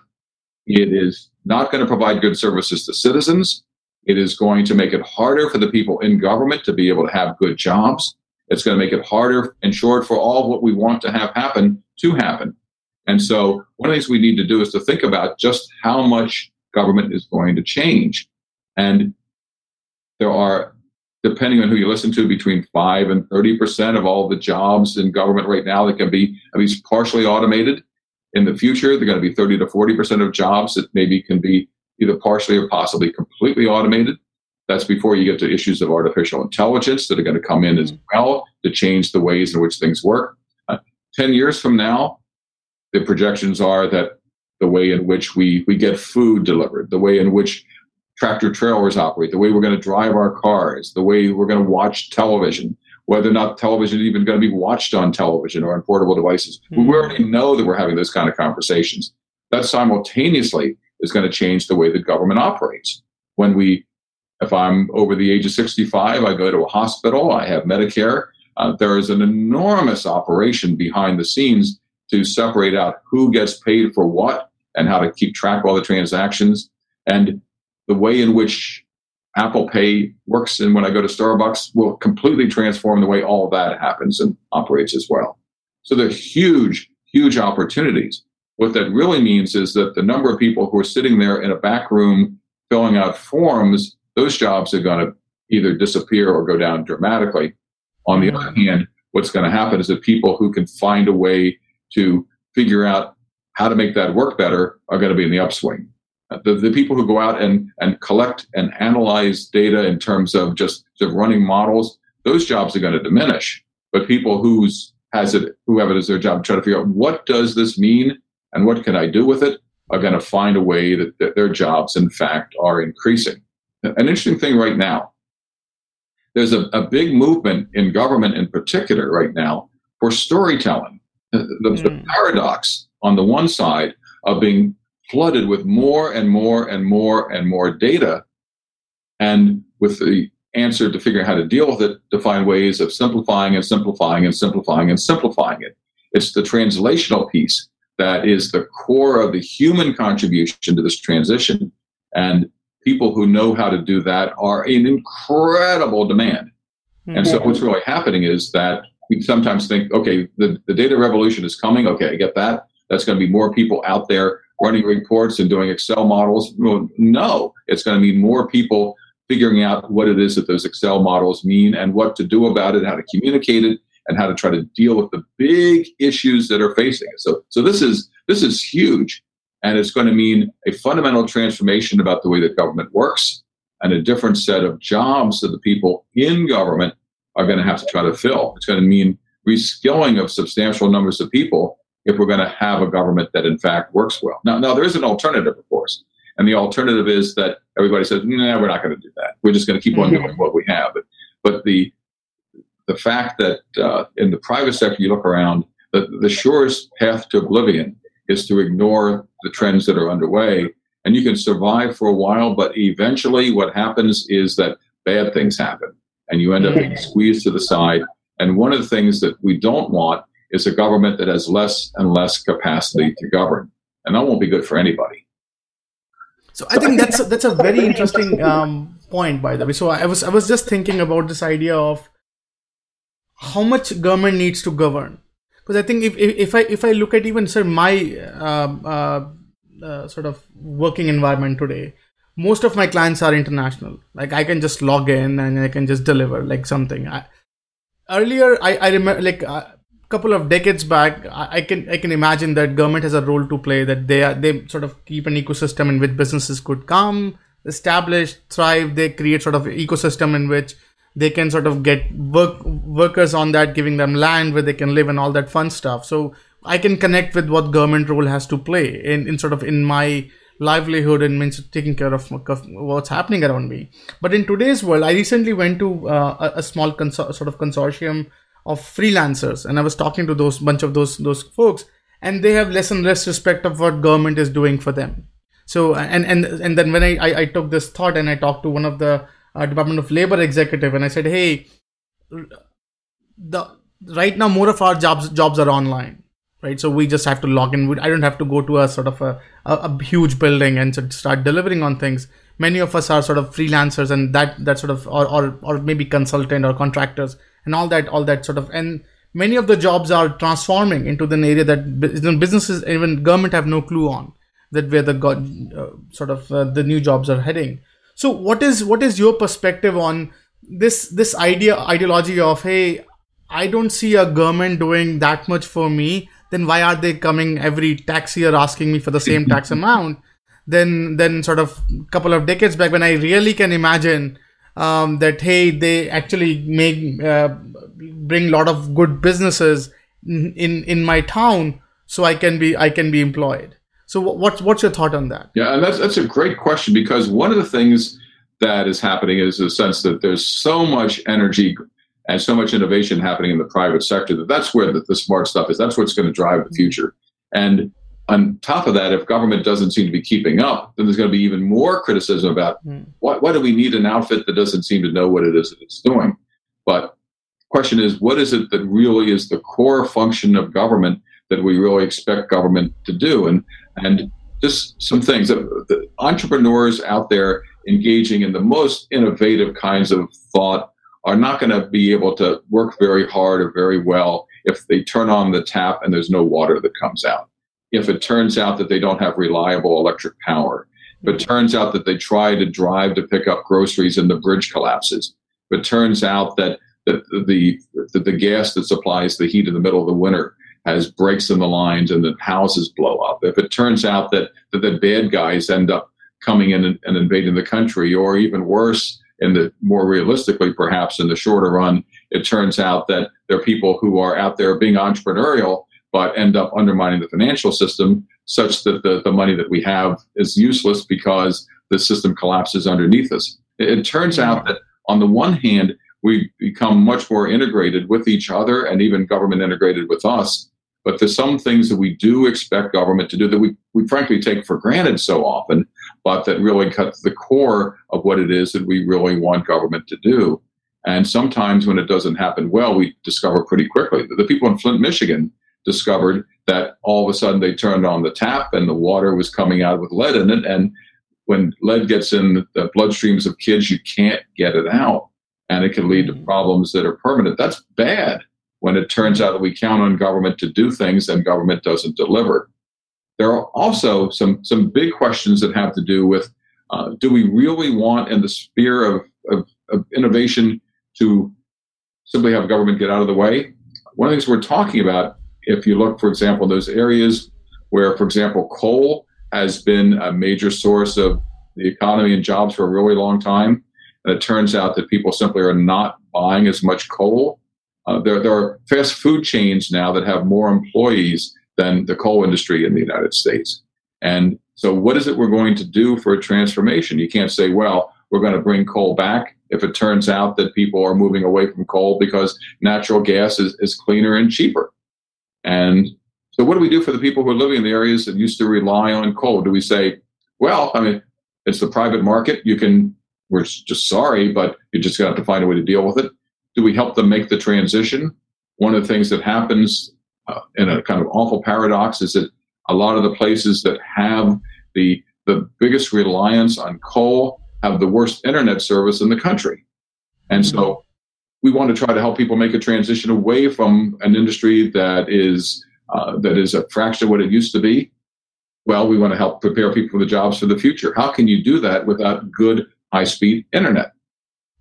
It is not going to provide good services to citizens. It is going to make it harder for the people in government to be able to have good jobs. It's going to make it harder and short for all what we want to have happen to happen. And so one of the things we need to do is to think about just how much government is going to change. And there are, depending on who you listen to, between 5 and 30% of all the jobs in government right now that can be at least partially automated. In the future, they're going to be 30 to 40% of jobs that maybe can be either partially or possibly completely automated. That's before you get to issues of artificial intelligence that are going to come in as well to change the ways in which things work. Uh, 10 years from now, the projections are that the way in which we, we get food delivered, the way in which tractor trailers operate, the way we're going to drive our cars, the way we're going to watch television, whether or not television is even going to be watched on television or on portable devices. Mm-hmm. We already know that we're having those kind of conversations. That simultaneously is going to change the way the government operates. When we, if I'm over the age of 65, I go to a hospital, I have Medicare. Uh, there is an enormous operation behind the scenes to separate out who gets paid for what and how to keep track of all the transactions. And the way in which Apple Pay works and when I go to Starbucks will completely transform the way all that happens and operates as well. So there are huge, huge opportunities. What that really means is that the number of people who are sitting there in a back room filling out forms, those jobs are going to either disappear or go down dramatically. On the other hand, what's going to happen is that people who can find a way to figure out how to make that work better are going to be in the upswing the, the people who go out and, and collect and analyze data in terms of just, just running models, those jobs are going to diminish. But people who's has it, who have it as their job, try to figure out what does this mean and what can I do with it, are going to find a way that, that their jobs, in fact, are increasing. An interesting thing right now, there's a, a big movement in government in particular right now for storytelling. The, the, mm. the hmm. paradox on the one side of being flooded with more and more and more and more data and with the answer to figure out how to deal with it to find ways of simplifying and simplifying and simplifying and simplifying it. It's the translational piece that is the core of the human contribution to this transition. And people who know how to do that are in incredible demand. Mm-hmm. And so what's really happening is that we sometimes think, okay, the, the data revolution is coming. Okay, I get that. That's going to be more people out there running reports and doing Excel models. Well, no, it's going to mean more people figuring out what it is that those Excel models mean and what to do about it, how to communicate it, and how to try to deal with the big issues that are facing us. So, so this is this is huge, and it's going to mean a fundamental transformation about the way that government works, and a different set of jobs that the people in government are going to have to try to fill. It's going to mean reskilling of substantial numbers of people if we're going to have a government that in fact works well. Now, now there is an alternative, of course, and the alternative is that everybody says, "No, nah, we're not going to do that. We're just going to keep on mm-hmm. doing what we have." But, but the the fact that uh, in the private sector, you look around, the, the surest path to oblivion is to ignore the trends that are underway. And you can survive for a while, but eventually what happens is that bad things happen and you end up being squeezed to the side. And one of the things that we don't want is a government that has less and less capacity to govern. And that won't be good for anybody. So I think that's a, that's a very interesting um, point, by the way. So I was I was just thinking about this idea of how much government needs to govern, because I think if, if, I if I look at even sir my uh, uh, uh, sort of working environment today, most of my clients are international. Like I can just log in and I can just deliver like something. I, earlier, I I remember like uh, couple of decades back, I can I can imagine that government has a role to play. That they are they sort of keep an ecosystem in which businesses could come, establish, thrive. They create sort of ecosystem in which they can sort of get work workers on that, giving them land where they can live and all that fun stuff. So I can connect with what government role has to play in, in sort of in my livelihood and means taking care of, of, what's happening around me. But in today's world, I recently went to uh, a, a, small consor- sort of consortium of freelancers. And i was talking to those bunch of those those folks and they have less and less respect of what government is doing for them. So and and and then when i i, I took this thought and i talked to one of the uh, department of labor executive and i said hey the right now more of our jobs jobs are online right? So we just have to log in. I don't have to go to a sort of a, a, a huge building and start delivering on things. Many of us are sort of freelancers and that that sort of or or, or maybe consultant or contractors and all that all that sort of and many of the jobs are transforming into the area that businesses even government have no clue on that where the uh, sort of uh, the new jobs are heading. So what is what is your perspective on this this idea ideology of hey i don't see a government doing that much for me then why are they coming every tax year asking me for the same tax amount? Then then sort of couple of decades back when i really can imagine um, that hey they actually make uh, bring a lot of good businesses in, in in my town so i can be i can be employed. So what's what's your thought on that? Yeah and that's that's a great question because one of the things that is happening is the sense that there's so much energy and so much innovation happening in the private sector that that's where the, the smart stuff is. That's what's going to drive the future. And on top of that, if government doesn't seem to be keeping up, then there's going to be even more criticism about mm. why, why do we need an outfit that doesn't seem to know what it is that it's doing? But the question is, what is it that really is the core function of government that we really expect government to do? And and just some things. The entrepreneurs out there engaging in the most innovative kinds of thought are not going to be able to work very hard or very well if they turn on the tap and there's no water that comes out if it turns out that they don't have reliable electric power. If it turns out that they try to drive to pick up groceries and the bridge collapses. If it turns out that, that the, the, the gas that supplies the heat in the middle of the winter has breaks in the lines and the houses blow up. If it turns out that, that the bad guys end up coming in and, and invading the country, or even worse, in the more realistically, perhaps in the shorter run, it turns out that there are people who are out there being entrepreneurial but end up undermining the financial system such that the, the money that we have is useless because the system collapses underneath us. It, it turns out that on the one hand, we become much more integrated with each other and even government integrated with us. But there's some things that we do expect government to do that we, we frankly take for granted so often, but that really cut the core of what it is that we really want government to do. And sometimes when it doesn't happen well, we discover pretty quickly. That the people in Flint, Michigan discovered that all of a sudden they turned on the tap and the water was coming out with lead in it. And when lead gets in the bloodstreams of kids, you can't get it out. And it can lead to mm-hmm. problems that are permanent. That's bad when it turns out that we count on government to do things and government doesn't deliver. There are also some, some big questions that have to do with uh, do we really want in the sphere of, of, of innovation to simply have government get out of the way. One of the things we're talking about, if you look, for example, those areas where, for example, coal has been a major source of the economy and jobs for a really long time, and it turns out that people simply are not buying as much coal. Uh, there, there are fast food chains now that have more employees than the coal industry in the United States. And so, what is it we're going to do for a transformation? You can't say, well, we're going to bring coal back if it turns out that people are moving away from coal because natural gas is, is cleaner and cheaper. And so, what do we do for the people who are living in the areas that used to rely on coal? Do we say, well, I mean, it's the private market. You can, we're just sorry, but you just got to find a way to deal with it. Do we help them make the transition? One of the things that happens uh, in a kind of awful paradox is that a lot of the places that have the the biggest reliance on coal have the worst internet service in the country. And so we want to try to help people make a transition away from an industry that is uh, that is a fraction of what it used to be. Well, we want to help prepare people for the jobs for the future. How can you do that without good high-speed internet?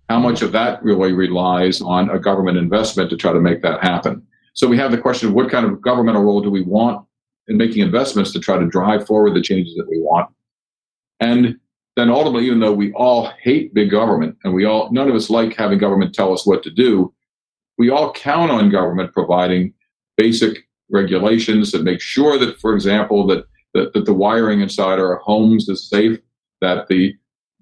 How much of that really relies on a government investment to try to make that happen? So we have the question of what kind of governmental role do we want in making investments to try to drive forward the changes that we want? And then ultimately, even though we all hate big government and we all, none of us like having government tell us what to do, we all count on government providing basic regulations that make sure that, for example, that, that, that the wiring inside our homes is safe, that the,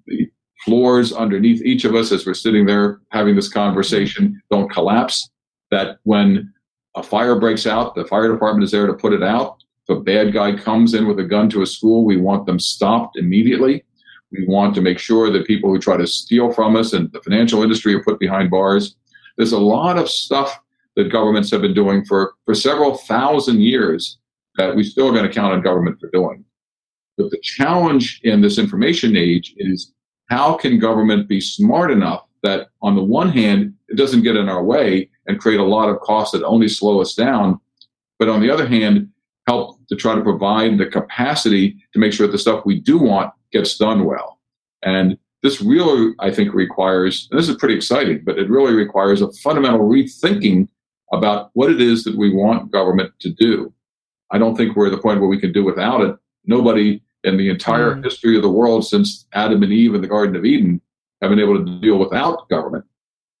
the floors underneath each of us as we're sitting there having this conversation don't collapse, that when a fire breaks out, the fire department is there to put it out. If a bad guy comes in with a gun to a school, we want them stopped immediately we want to make sure that people who try to steal from us and the financial industry are put behind bars. There's a lot of stuff that governments have been doing for, for several thousand years that we still are going to count on government for doing. But the challenge in this information age is how can government be smart enough that on the one hand, it doesn't get in our way and create a lot of costs that only slow us down, but on the other hand, help to try to provide the capacity to make sure that the stuff we do want gets done well. And this really, I think, requires, and this is pretty exciting, but it really requires a fundamental rethinking about what it is that we want government to do. I don't think we're at the point where we can do without it. Nobody in the entire mm. history of the world since Adam and Eve in the Garden of Eden have been able to deal without government.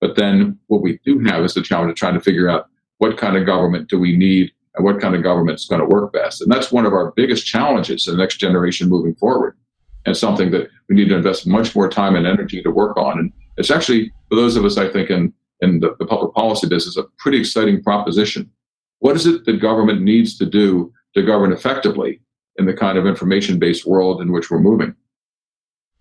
But then what we do have is the challenge of trying to figure out what kind of government do we need and what kind of government is going to work best. And that's one of our biggest challenges in the next generation moving forward and something that we need to invest much more time and energy to work on. And it's actually, for those of us, I think, in, in the, the public policy business, a pretty exciting proposition. What is it that government needs to do to govern effectively in the kind of information based world in which we're moving?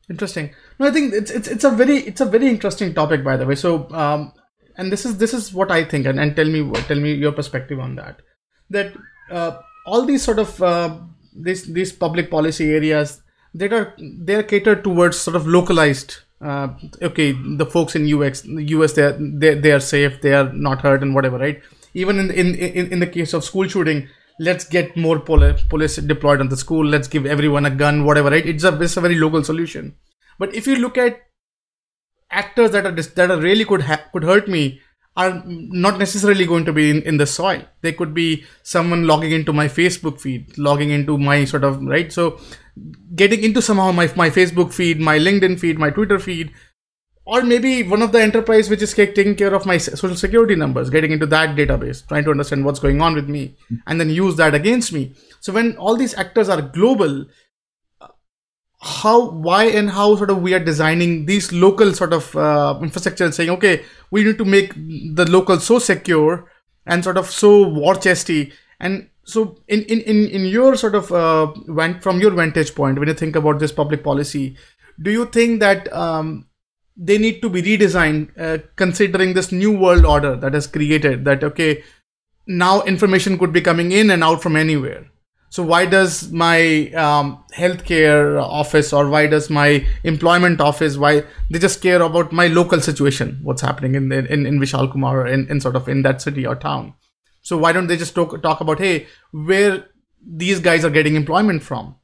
Interesting. No, I think it's, it's it's a very it's a very interesting topic, by the way. So, um, and this is this is what I think, and, and tell me tell me your perspective on that. That uh, all these sort of uh, these these public policy areas that are they're catered towards sort of localized uh, okay the folks in ux us they are they, they are safe they are not hurt and whatever right even in, in in in the case of school shooting let's get more police police deployed on the school let's give everyone a gun whatever right it's a it's a very local solution but if you look at actors that are that are really could ha- could hurt me are not necessarily going to be in, in the soil. They could be someone logging into my Facebook feed, logging into my sort of right. So getting into somehow my, my Facebook feed, my LinkedIn feed, my Twitter feed, or maybe one of the enterprise which is taking care of my social security numbers, getting into that database, trying to understand what's going on with me, and then use that against me. So when all these actors are global, how why and how sort of we are designing these local sort of uh, infrastructure and saying okay we need to make the local so secure and sort of so war chesty and so in in in, in your sort of uh, went from your vantage point when you think about this public policy do you think that um, they need to be redesigned uh, considering this new world order that is created that okay now information could be coming in and out from anywhere? So why does my um, healthcare office or why does my employment office why they just care about my local situation what's happening in in, in vishal kumar in, in sort of in that city or town so why don't they just talk, talk about hey where these guys are getting employment from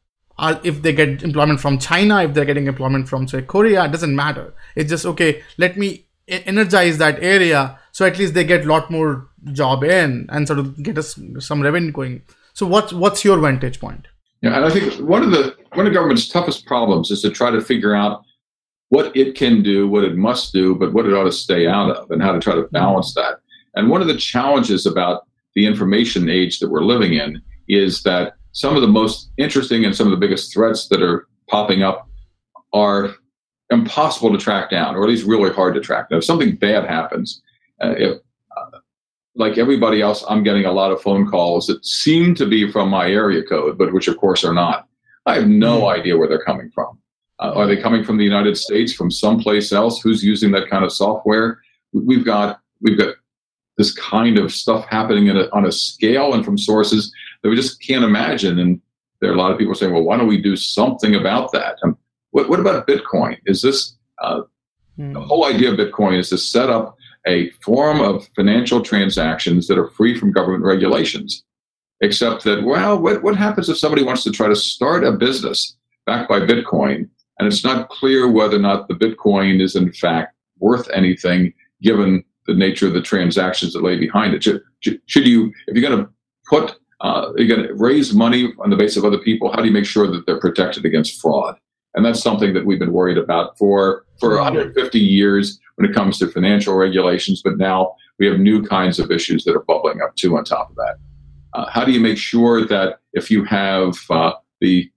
if they get employment from china if they're getting employment from say korea it doesn't matter it's just okay let me energize that area so at least they get a lot more job in and sort of get us some revenue going so what's what's your vantage point? Yeah, and I think one of the one of government's toughest problems is to try to figure out what it can do, what it must do, but what it ought to stay out of, and how to try to balance that. And one of the challenges about the information age that we're living in is that some of the most interesting and some of the biggest threats that are popping up are impossible to track down, or at least really hard to track down. If something bad happens, uh, if like everybody else, I'm getting a lot of phone calls that seem to be from my area code, but which of course are not. I have no mm. idea where they're coming from. Uh, are they coming from the United States, from someplace else? Who's using that kind of software? We've got we've got this kind of stuff happening a, on a scale and from sources that we just can't imagine. And there are a lot of people saying, "Well, why don't we do something about that?" And what, what about Bitcoin? Is this uh, mm. the whole idea of Bitcoin is to set up a form of financial transactions that are free from government regulations. Except that, well, what, what happens if somebody wants to try to start a business backed by Bitcoin and it's not clear whether or not the Bitcoin is in fact worth anything given the nature of the transactions that lay behind it? Should, should you, if you're going to put, uh, you're going to raise money on the basis of other people, how do you make sure that they're protected against fraud? And that's something that we've been worried about for, for 150 years when it comes to financial regulations. But now we have new kinds of issues that are bubbling up too on top of that. Uh, how do you make sure that if you have uh, the,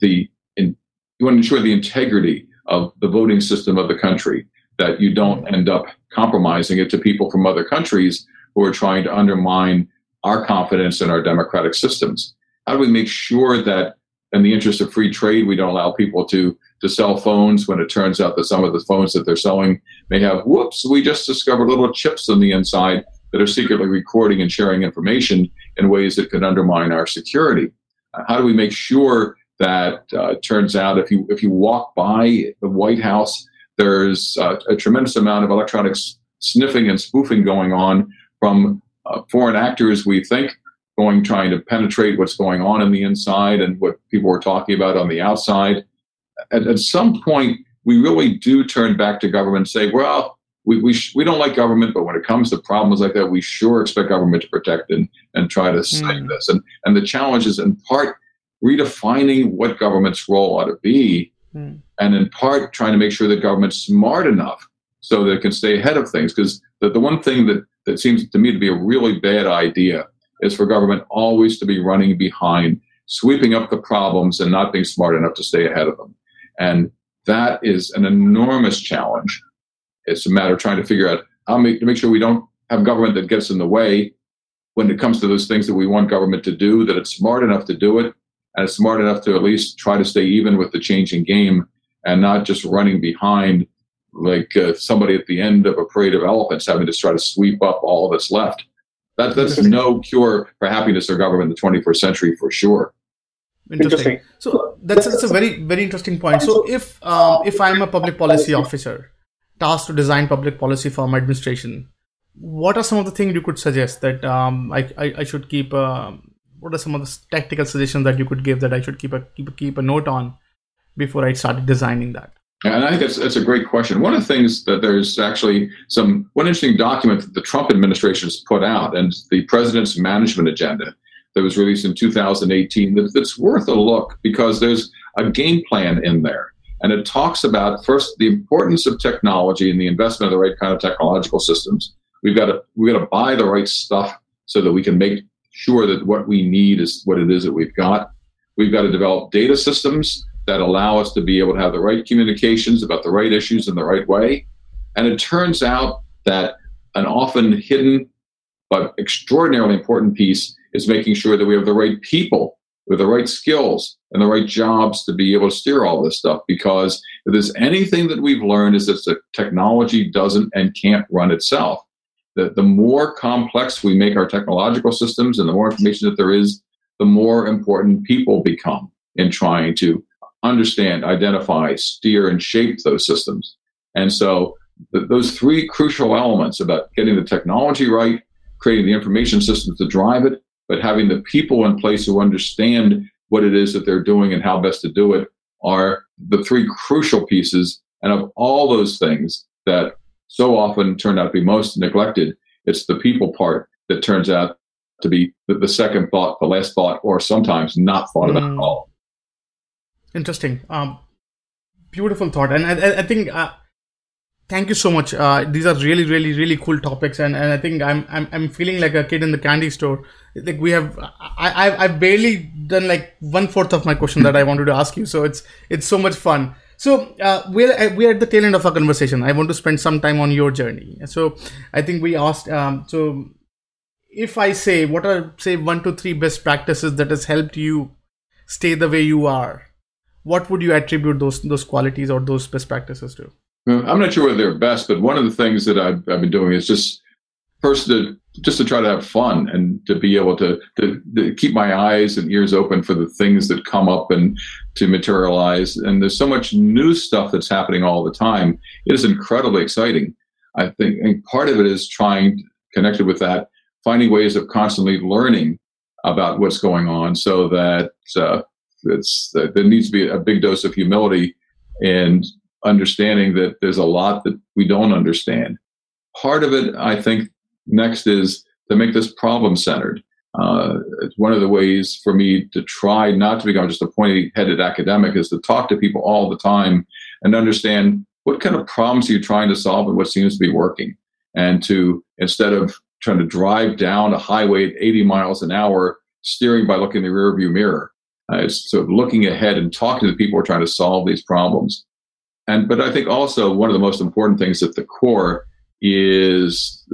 the in, you want to ensure the integrity of the voting system of the country, that you don't end up compromising it to people from other countries who are trying to undermine our confidence in our democratic systems? How do we make sure that in the interest of free trade, we don't allow people to to sell phones when it turns out that some of the phones that they're selling may have whoops, we just discovered little chips on the inside that are secretly recording and sharing information in ways that could undermine our security. Uh, how do we make sure that uh, it turns out if you if you walk by the White House, there's uh, a tremendous amount of electronic sniffing and spoofing going on from uh, foreign actors, we think, going trying to penetrate what's going on in the inside and what people are talking about on the outside. At, at some point, we really do turn back to government and say, well, we, we, sh- we don't like government, but when it comes to problems like that, we sure expect government to protect and, and try to save mm. this. And, and the challenge is in part redefining what government's role ought to be, mm. And in part trying to make sure that government's smart enough so that it can stay ahead of things. Because the, the one thing that, that seems to me to be a really bad idea is for government always to be running behind, sweeping up the problems and not being smart enough to stay ahead of them. And that is an enormous challenge. It's a matter of trying to figure out how make, to make sure we don't have government that gets in the way when it comes to those things that we want government to do, that it's smart enough to do it, and it's smart enough to at least try to stay even with the changing game and not just running behind like uh, somebody at the end of a parade of elephants having to try to sweep up all that's left. That, that's no cure for happiness or government in the 21st century for sure. Interesting. So that's, that's a very very interesting point. So if um, if I'm a public policy officer tasked to design public policy for my administration, what are some of the things you could suggest that um, I, I, I should keep? Uh, what are some of the tactical suggestions that you could give that I should keep a keep a, keep a note on before I started designing that? And I think that's, that's a great question. One of the things that there's actually some one interesting document that the Trump administration has put out, and the president's management agenda that was released in 2018, that, that's worth a look because there's a game plan in there. And it talks about first the importance of technology and the investment of the right kind of technological systems. We've got to we've got to buy the right stuff so that we can make sure that what we need is what it is that we've got. We've got to develop data systems that allow us to be able to have the right communications about the right issues in the right way. And it turns out that an often hidden but extraordinarily important piece is making sure that we have the right people with the right skills and the right jobs to be able to steer all this stuff. Because if there's anything that we've learned is that the technology doesn't and can't run itself. The, the more complex we make our technological systems and the more information that there is, the more important people become in trying to understand, identify, steer, and shape those systems. And so th- those three crucial elements about getting the technology right, creating the information systems to drive it, but having the people in place who understand what it is that they're doing and how best to do it are the three crucial pieces. And of all those things that so often turn out to be most neglected, it's the people part that turns out to be the, the second thought, the last thought, or sometimes not thought mm. about at all. Interesting. Um, beautiful thought. And I, I think uh, thank you so much. Uh, these are really really really cool topics. And, and i think I'm, I'm i'm feeling like a kid in the candy store. Like we have i i i've barely done like one fourth of my question that i wanted to ask you. So it's it's so much fun. So uh, we're uh, we're at the tail end of our conversation. I want to spend some time on your journey. So i think we asked um, so if i say what are say one to three best practices that has helped you stay the way you are what would you attribute those those qualities or those best practices to I'm not sure whether they're best, but one of the things that I've, I've been doing is just first to just to try to have fun and to be able to, to, to, keep my eyes and ears open for the things that come up and to materialize. And there's so much new stuff that's happening all the time. It is incredibly exciting. I think and part of it is trying connected with that, finding ways of constantly learning about what's going on so that uh, it's, uh, there needs to be a big dose of humility and understanding that there's a lot that we don't understand. Part of it, I think, next is to make this problem centered. Uh, it's one of the ways for me to try not to become just a pointy headed academic is to talk to people all the time and understand what kind of problems are you trying to solve and what seems to be working. And to, instead of trying to drive down a highway at 80 miles an hour, steering by looking in the rearview mirror. Uh, it's sort of looking ahead and talking to the people who are trying to solve these problems. And but I think also one of the most important things at the core is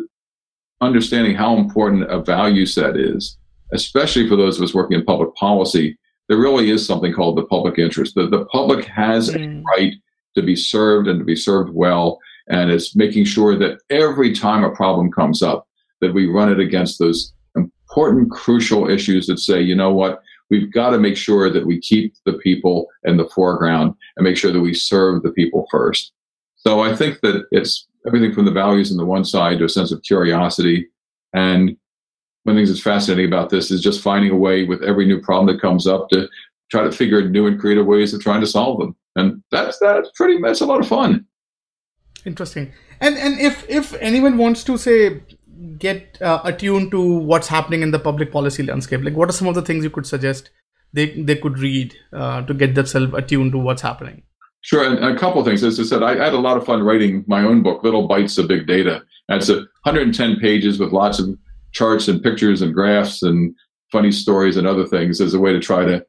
understanding how important a value set is, especially for those of us working in public policy. There really is something called the public interest. The, the public has mm. a right to be served and to be served well. And it's making sure that every time a problem comes up, that we run it against those important, crucial issues that say, you know what, we've got to make sure that we keep the people in the foreground and make sure that we serve the people first. So I think that it's everything from the values on the one side to a sense of curiosity. And one of the things that's fascinating about this is just finding a way with every new problem that comes up to try to figure new and creative ways of trying to solve them. And that's that's pretty that's a lot of fun. Interesting. And and if if anyone wants to say get uh, attuned to what's happening in the public policy landscape? Like, what are some of the things you could suggest they they could read uh, to get themselves attuned to what's happening? Sure, and a couple of things. As I said, I, had a lot of fun writing my own book, Little Bites of Big Data. A 110 pages with lots of charts and pictures and graphs and funny stories and other things as a way to try to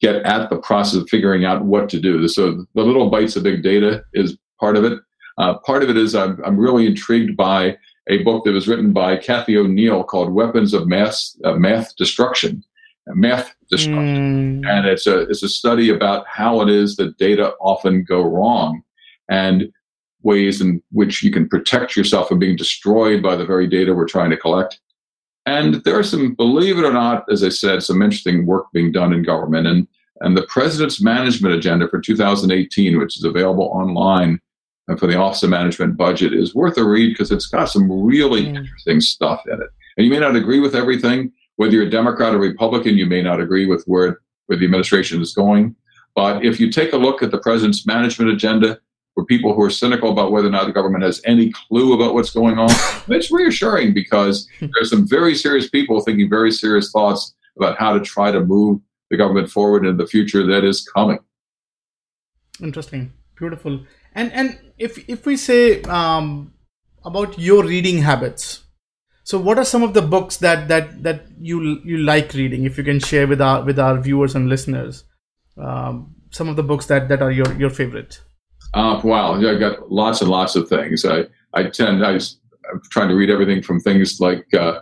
get at the process of figuring out what to do. So the Little Bites of Big Data is part of it. Uh, part of it is I'm, I'm really intrigued by a book that was written by Cathy O'Neil called Weapons of Mass uh, Math Destruction. Math destruction, mm. and it's a it's a study about how it is that data often go wrong, and ways in which you can protect yourself from being destroyed by the very data we're trying to collect. And there are some, believe it or not, as I said, some interesting work being done in government. And, and the president's management agenda for 2018, which is available online, and for the Office of Management budget is worth a read because it's got some really mm. interesting stuff in it. And you may not agree with everything, whether you're a Democrat or Republican, you may not agree with where, where the administration is going. But if you take a look at the president's management agenda for people who are cynical about whether or not the government has any clue about what's going on, it's reassuring because there's some very serious people thinking very serious thoughts about how to try to move the government forward in the future that is coming. Interesting. Beautiful. And and if if we say um, about your reading habits, so what are some of the books that that that you you like reading? If you can share with our with our viewers and listeners, um, some of the books that that are your your favorite? Uh, wow, i've got lots and lots of things. I I tend I I'm trying to read everything from things like, uh,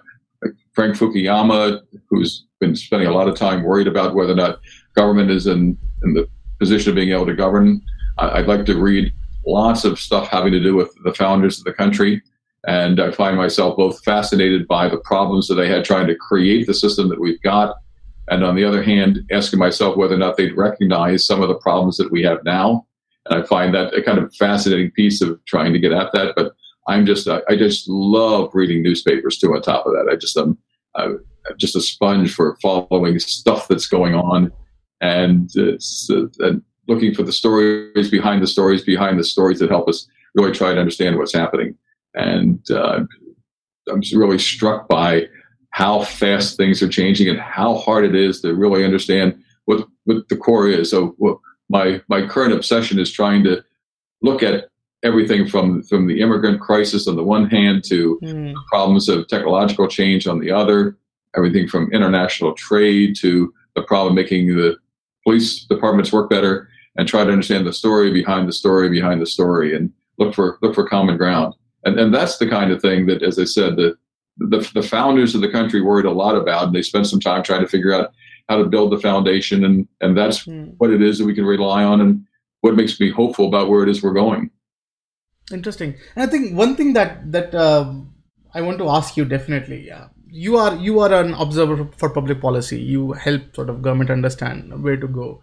Frank Fukuyama, who's been spending a lot of time worried about whether or not government is in in the position of being able to govern. I, I'd like to read lots of stuff having to do with the founders of the country. And I find myself both fascinated by the problems that they had trying to create the system that we've got. And on the other hand, asking myself whether or not they'd recognize some of the problems that we have now. And I find that a kind of fascinating piece of trying to get at that. But I'm just, I just love reading newspapers too on top of that. I just, am I'm just a sponge for following stuff that's going on and, uh, and looking for the stories behind the stories behind the stories that help us really try to understand what's happening. And uh, I'm really struck by how fast things are changing and how hard it is to really understand what, what the core is. So my my current obsession is trying to look at everything from from the immigrant crisis on the one hand to mm. problems of technological change on the other, everything from international trade to the problem making the police departments work better, and try to understand the story behind the story behind the story and look for look for common ground and and that's the kind of thing that, as I said, the the, the founders of the country worried a lot about, and they spent some time trying to figure out how to build the foundation, and and that's mm. what it is that we can rely on, and what makes me hopeful about where it is we're going. Interesting, and I think one thing that that uh, I want to ask you definitely, yeah, you are you are an observer for public policy. You help sort of government understand where to go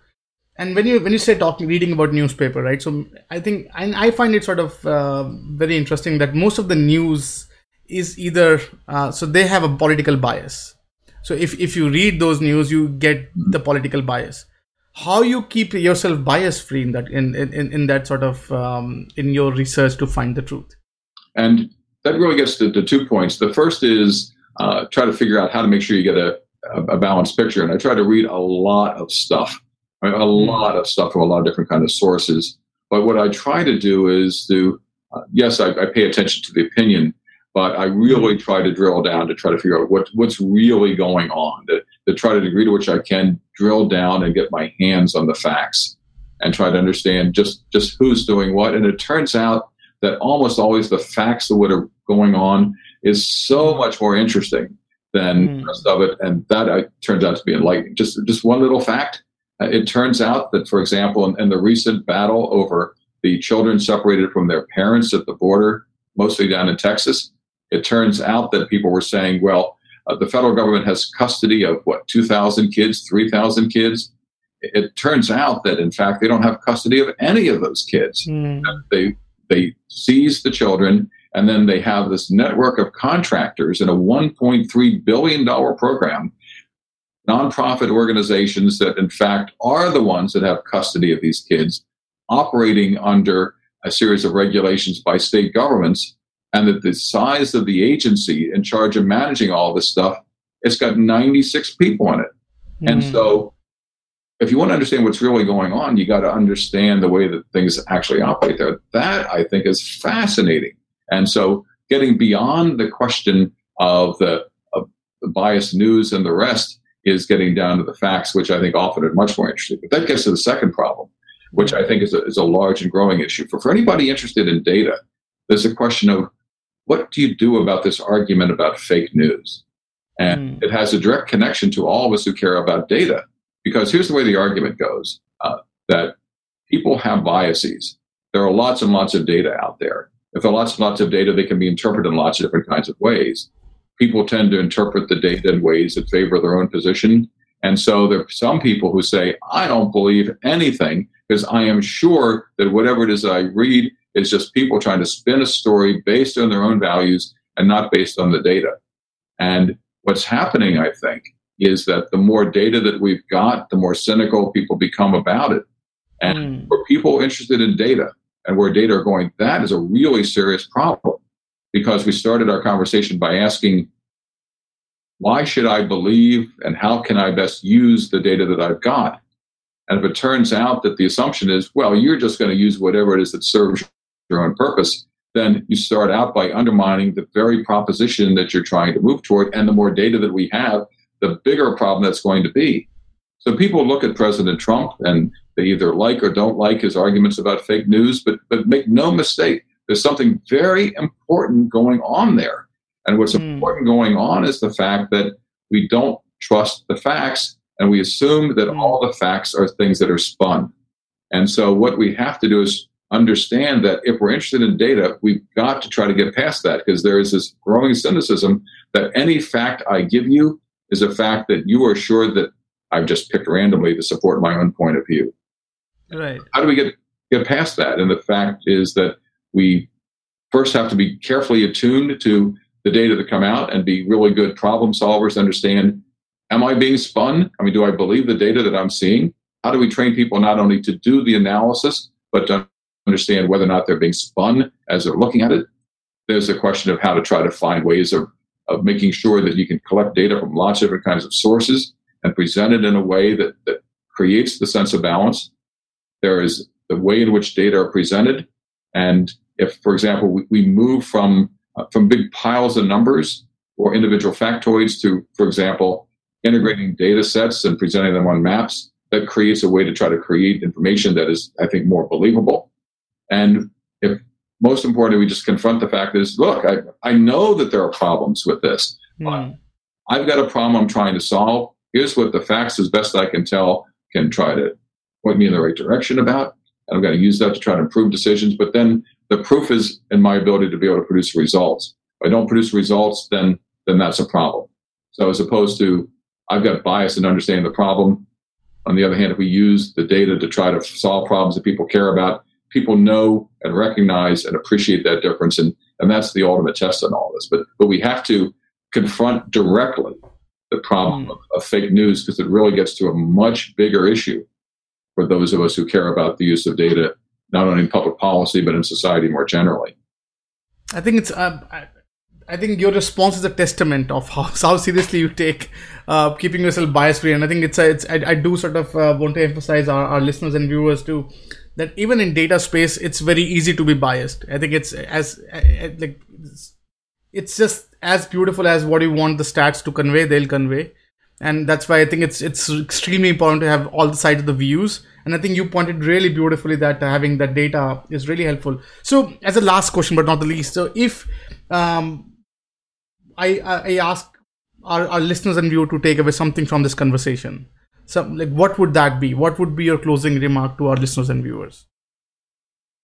and when you when you say talking reading about newspaper right? So i think and i find it sort of uh, very interesting that most of the news is either uh, so they have a political bias. So if if you read those news you get the political bias. How you keep yourself bias free in that in in, in that sort of um, in your research to find the truth? And that really gets to, to two points. The first is uh, try to figure out how to make sure you get a, a balanced picture. And i try to read a lot of stuff a hmm. lot of stuff from a lot of different kind of sources. But what I try to do is to, uh, yes, I, I, pay attention to the opinion, but I really hmm. try to drill down to try to figure out what, what's really going on, to, to try to degree to which I can drill down and get my hands on the facts and try to understand just, just who's doing what. And it turns out that almost always the facts of what are going on is so much more interesting than mm. the rest of it. And that uh, turns out to be enlightening. Just, just one little fact it turns out that, for example, in, in, the recent battle over the children separated from their parents at the border, mostly down in Texas, it turns out that people were saying, well, uh, the federal government has custody of what, 2,000 kids, 3,000 kids? It, it, turns out that, in fact, they don't have custody of any of those kids. Mm. They, they seize the children, and then they have this network of contractors in a $1.3 billion program nonprofit organizations that, in fact, are the ones that have custody of these kids, operating under a series of regulations by state governments, and that the size of the agency in charge of managing all this stuff, it's got 96 people in it. Mm. And so, if you want to understand what's really going on, you got to understand the way that things actually operate there. That I think is fascinating. And so, getting beyond the question of the, of the biased news and the rest, is getting down to the facts, which I think often are much more interesting. But that gets to the second problem, which I think is a, is a large and growing issue. For, for anybody interested in data, there's a question of what do you do about this argument about fake news? And mm. it has a direct connection to all of us who care about data. Because here's the way the argument goes uh, that people have biases. There are lots and lots of data out there. If there are lots and lots of data, they can be interpreted in lots of different kinds of ways people tend to interpret the data in ways that favor their own position. And so there are some people who say, I don't believe anything because I am sure that whatever it is I read is just people trying to spin a story based on their own values and not based on the data. And what's happening, I think, is that the more data that we've got, the more cynical people become about it. And mm. for people interested in data and where data are going, that is a really serious problem because we started our conversation by asking, why should I believe and how can I best use the data that I've got? And if it turns out that the assumption is, well, you're just going to use whatever it is that serves your own purpose, then you start out by undermining the very proposition that you're trying to move toward. And the more data that we have, the bigger problem that's going to be. So people look at President Trump and They either like or don't like his arguments about fake news, but but make no mistake, there's something very important going on there. And what's mm. important going on is the fact that we don't trust the facts and we assume that mm. all the facts are things that are spun. And so what we have to do is understand that if we're interested in data, we've got to try to get past that because there is this growing cynicism that any fact I give you is a fact that you are sure that I've just picked randomly to support my own point of view. Right. How do we get get past that? And the fact is that we first have to be carefully attuned to the data that come out and be really good problem solvers. Understand, am I being spun? I mean, do I believe the data that I'm seeing? How do we train people not only to do the analysis but to understand whether or not they're being spun as they're looking at it? There's a question of how to try to find ways of of making sure that you can collect data from lots of different kinds of sources and present it in a way that, that creates the sense of balance. There is the way in which data are presented. And if, for example, we, we move from, uh, from big piles of numbers or individual factoids to, for example, integrating data sets and presenting them on maps, that creates a way to try to create information that is, I think, more believable. And if most importantly, we just confront the fact is, look, I, I know that there are problems with this, hmm. I've got a problem I'm trying to solve. Here's what the facts, as best I can tell, can try to point me in the right direction about. And I'm going to use that to try to improve decisions. But then the proof is in my ability to be able to produce results. If I don't produce results, then then that's a problem. So as opposed to I've got bias in understanding the problem. On the other hand, if we use the data to try to solve problems that people care about, people know and recognize and appreciate that difference. And, and that's the ultimate test in all this. But, but we have to confront directly the problem mm. of, of fake news because it really gets to a much bigger issue for those of us who care about the use of data, not only in public policy, but in society more generally. I think it's. Uh, I think your response is a testament of how, how seriously you take uh, keeping yourself bias free, and I think it's. A, it's I, I do sort of uh, want to emphasize our, our listeners and viewers too that even in data space it's very easy to be biased i think it's as like it's just as beautiful as what you want the stats to convey they'll convey and that's why i think it's it's extremely important to have all the sides of the views. And i think you pointed really beautifully that having that data is really helpful. So as a last question but not the least so if um, I, I ask our, our listeners and viewer to take away something from this conversation. So like what would that be? What would be your closing remark to our listeners and viewers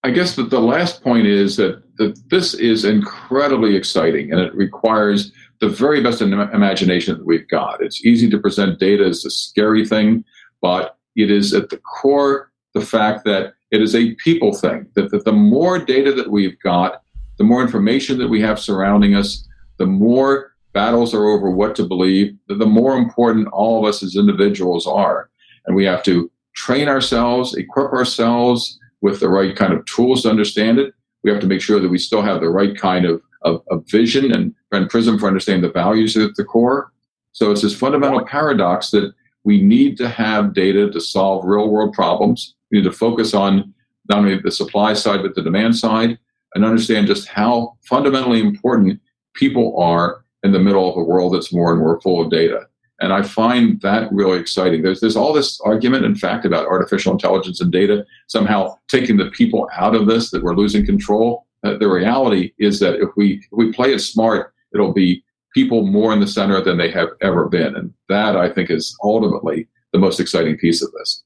i guess that the last point is that, that this is incredibly exciting and it requires the very best imagination that we've got it's easy to present data as a scary thing but it is at the core the fact that it is a people thing that, that the more data that we've got the more information that we have surrounding us the more battles are over what to believe, the more important all of us as individuals are. And we have to train ourselves, equip ourselves with the right kind of tools to understand it. We have to make sure that we still have the right kind of, of, of vision and, and prism for understanding the values at the core. So it's this fundamental paradox that we need to have data to solve real world problems. We need to focus on not only the supply side, but the demand side and understand just how fundamentally important people are in the middle of a world that's more and more full of data. And I find that really exciting. There's, there's all this argument, in fact, about artificial intelligence and data somehow taking the people out of this, that we're losing control. Uh, the reality is that if we, if we play it smart, it'll be people more in the center than they have ever been. And that, I think, is ultimately the most exciting piece of this.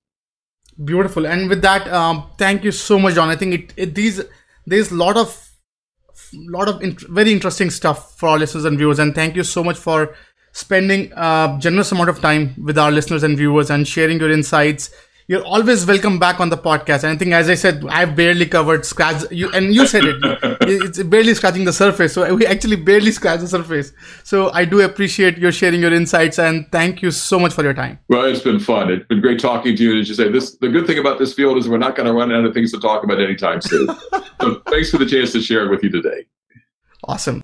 Beautiful. And with that, um, thank you so much, Don. I think it, it these there's a lot of lot of int- very interesting stuff for our listeners and viewers. And thank you so much for spending a generous amount of time with our listeners and viewers and sharing your insights you're always welcome back on the podcast. And I think, as I said, I've barely covered scratch. You and you said it. it's barely scratching the surface. So we actually barely scratch the surface. So I do appreciate your sharing your insights and thank you so much for your time. Well, it's been fun. It's been great talking to you. And as you say, this the good thing about this field is we're not going to run out of things to talk about anytime soon. so thanks for the chance to share it with you today. Awesome.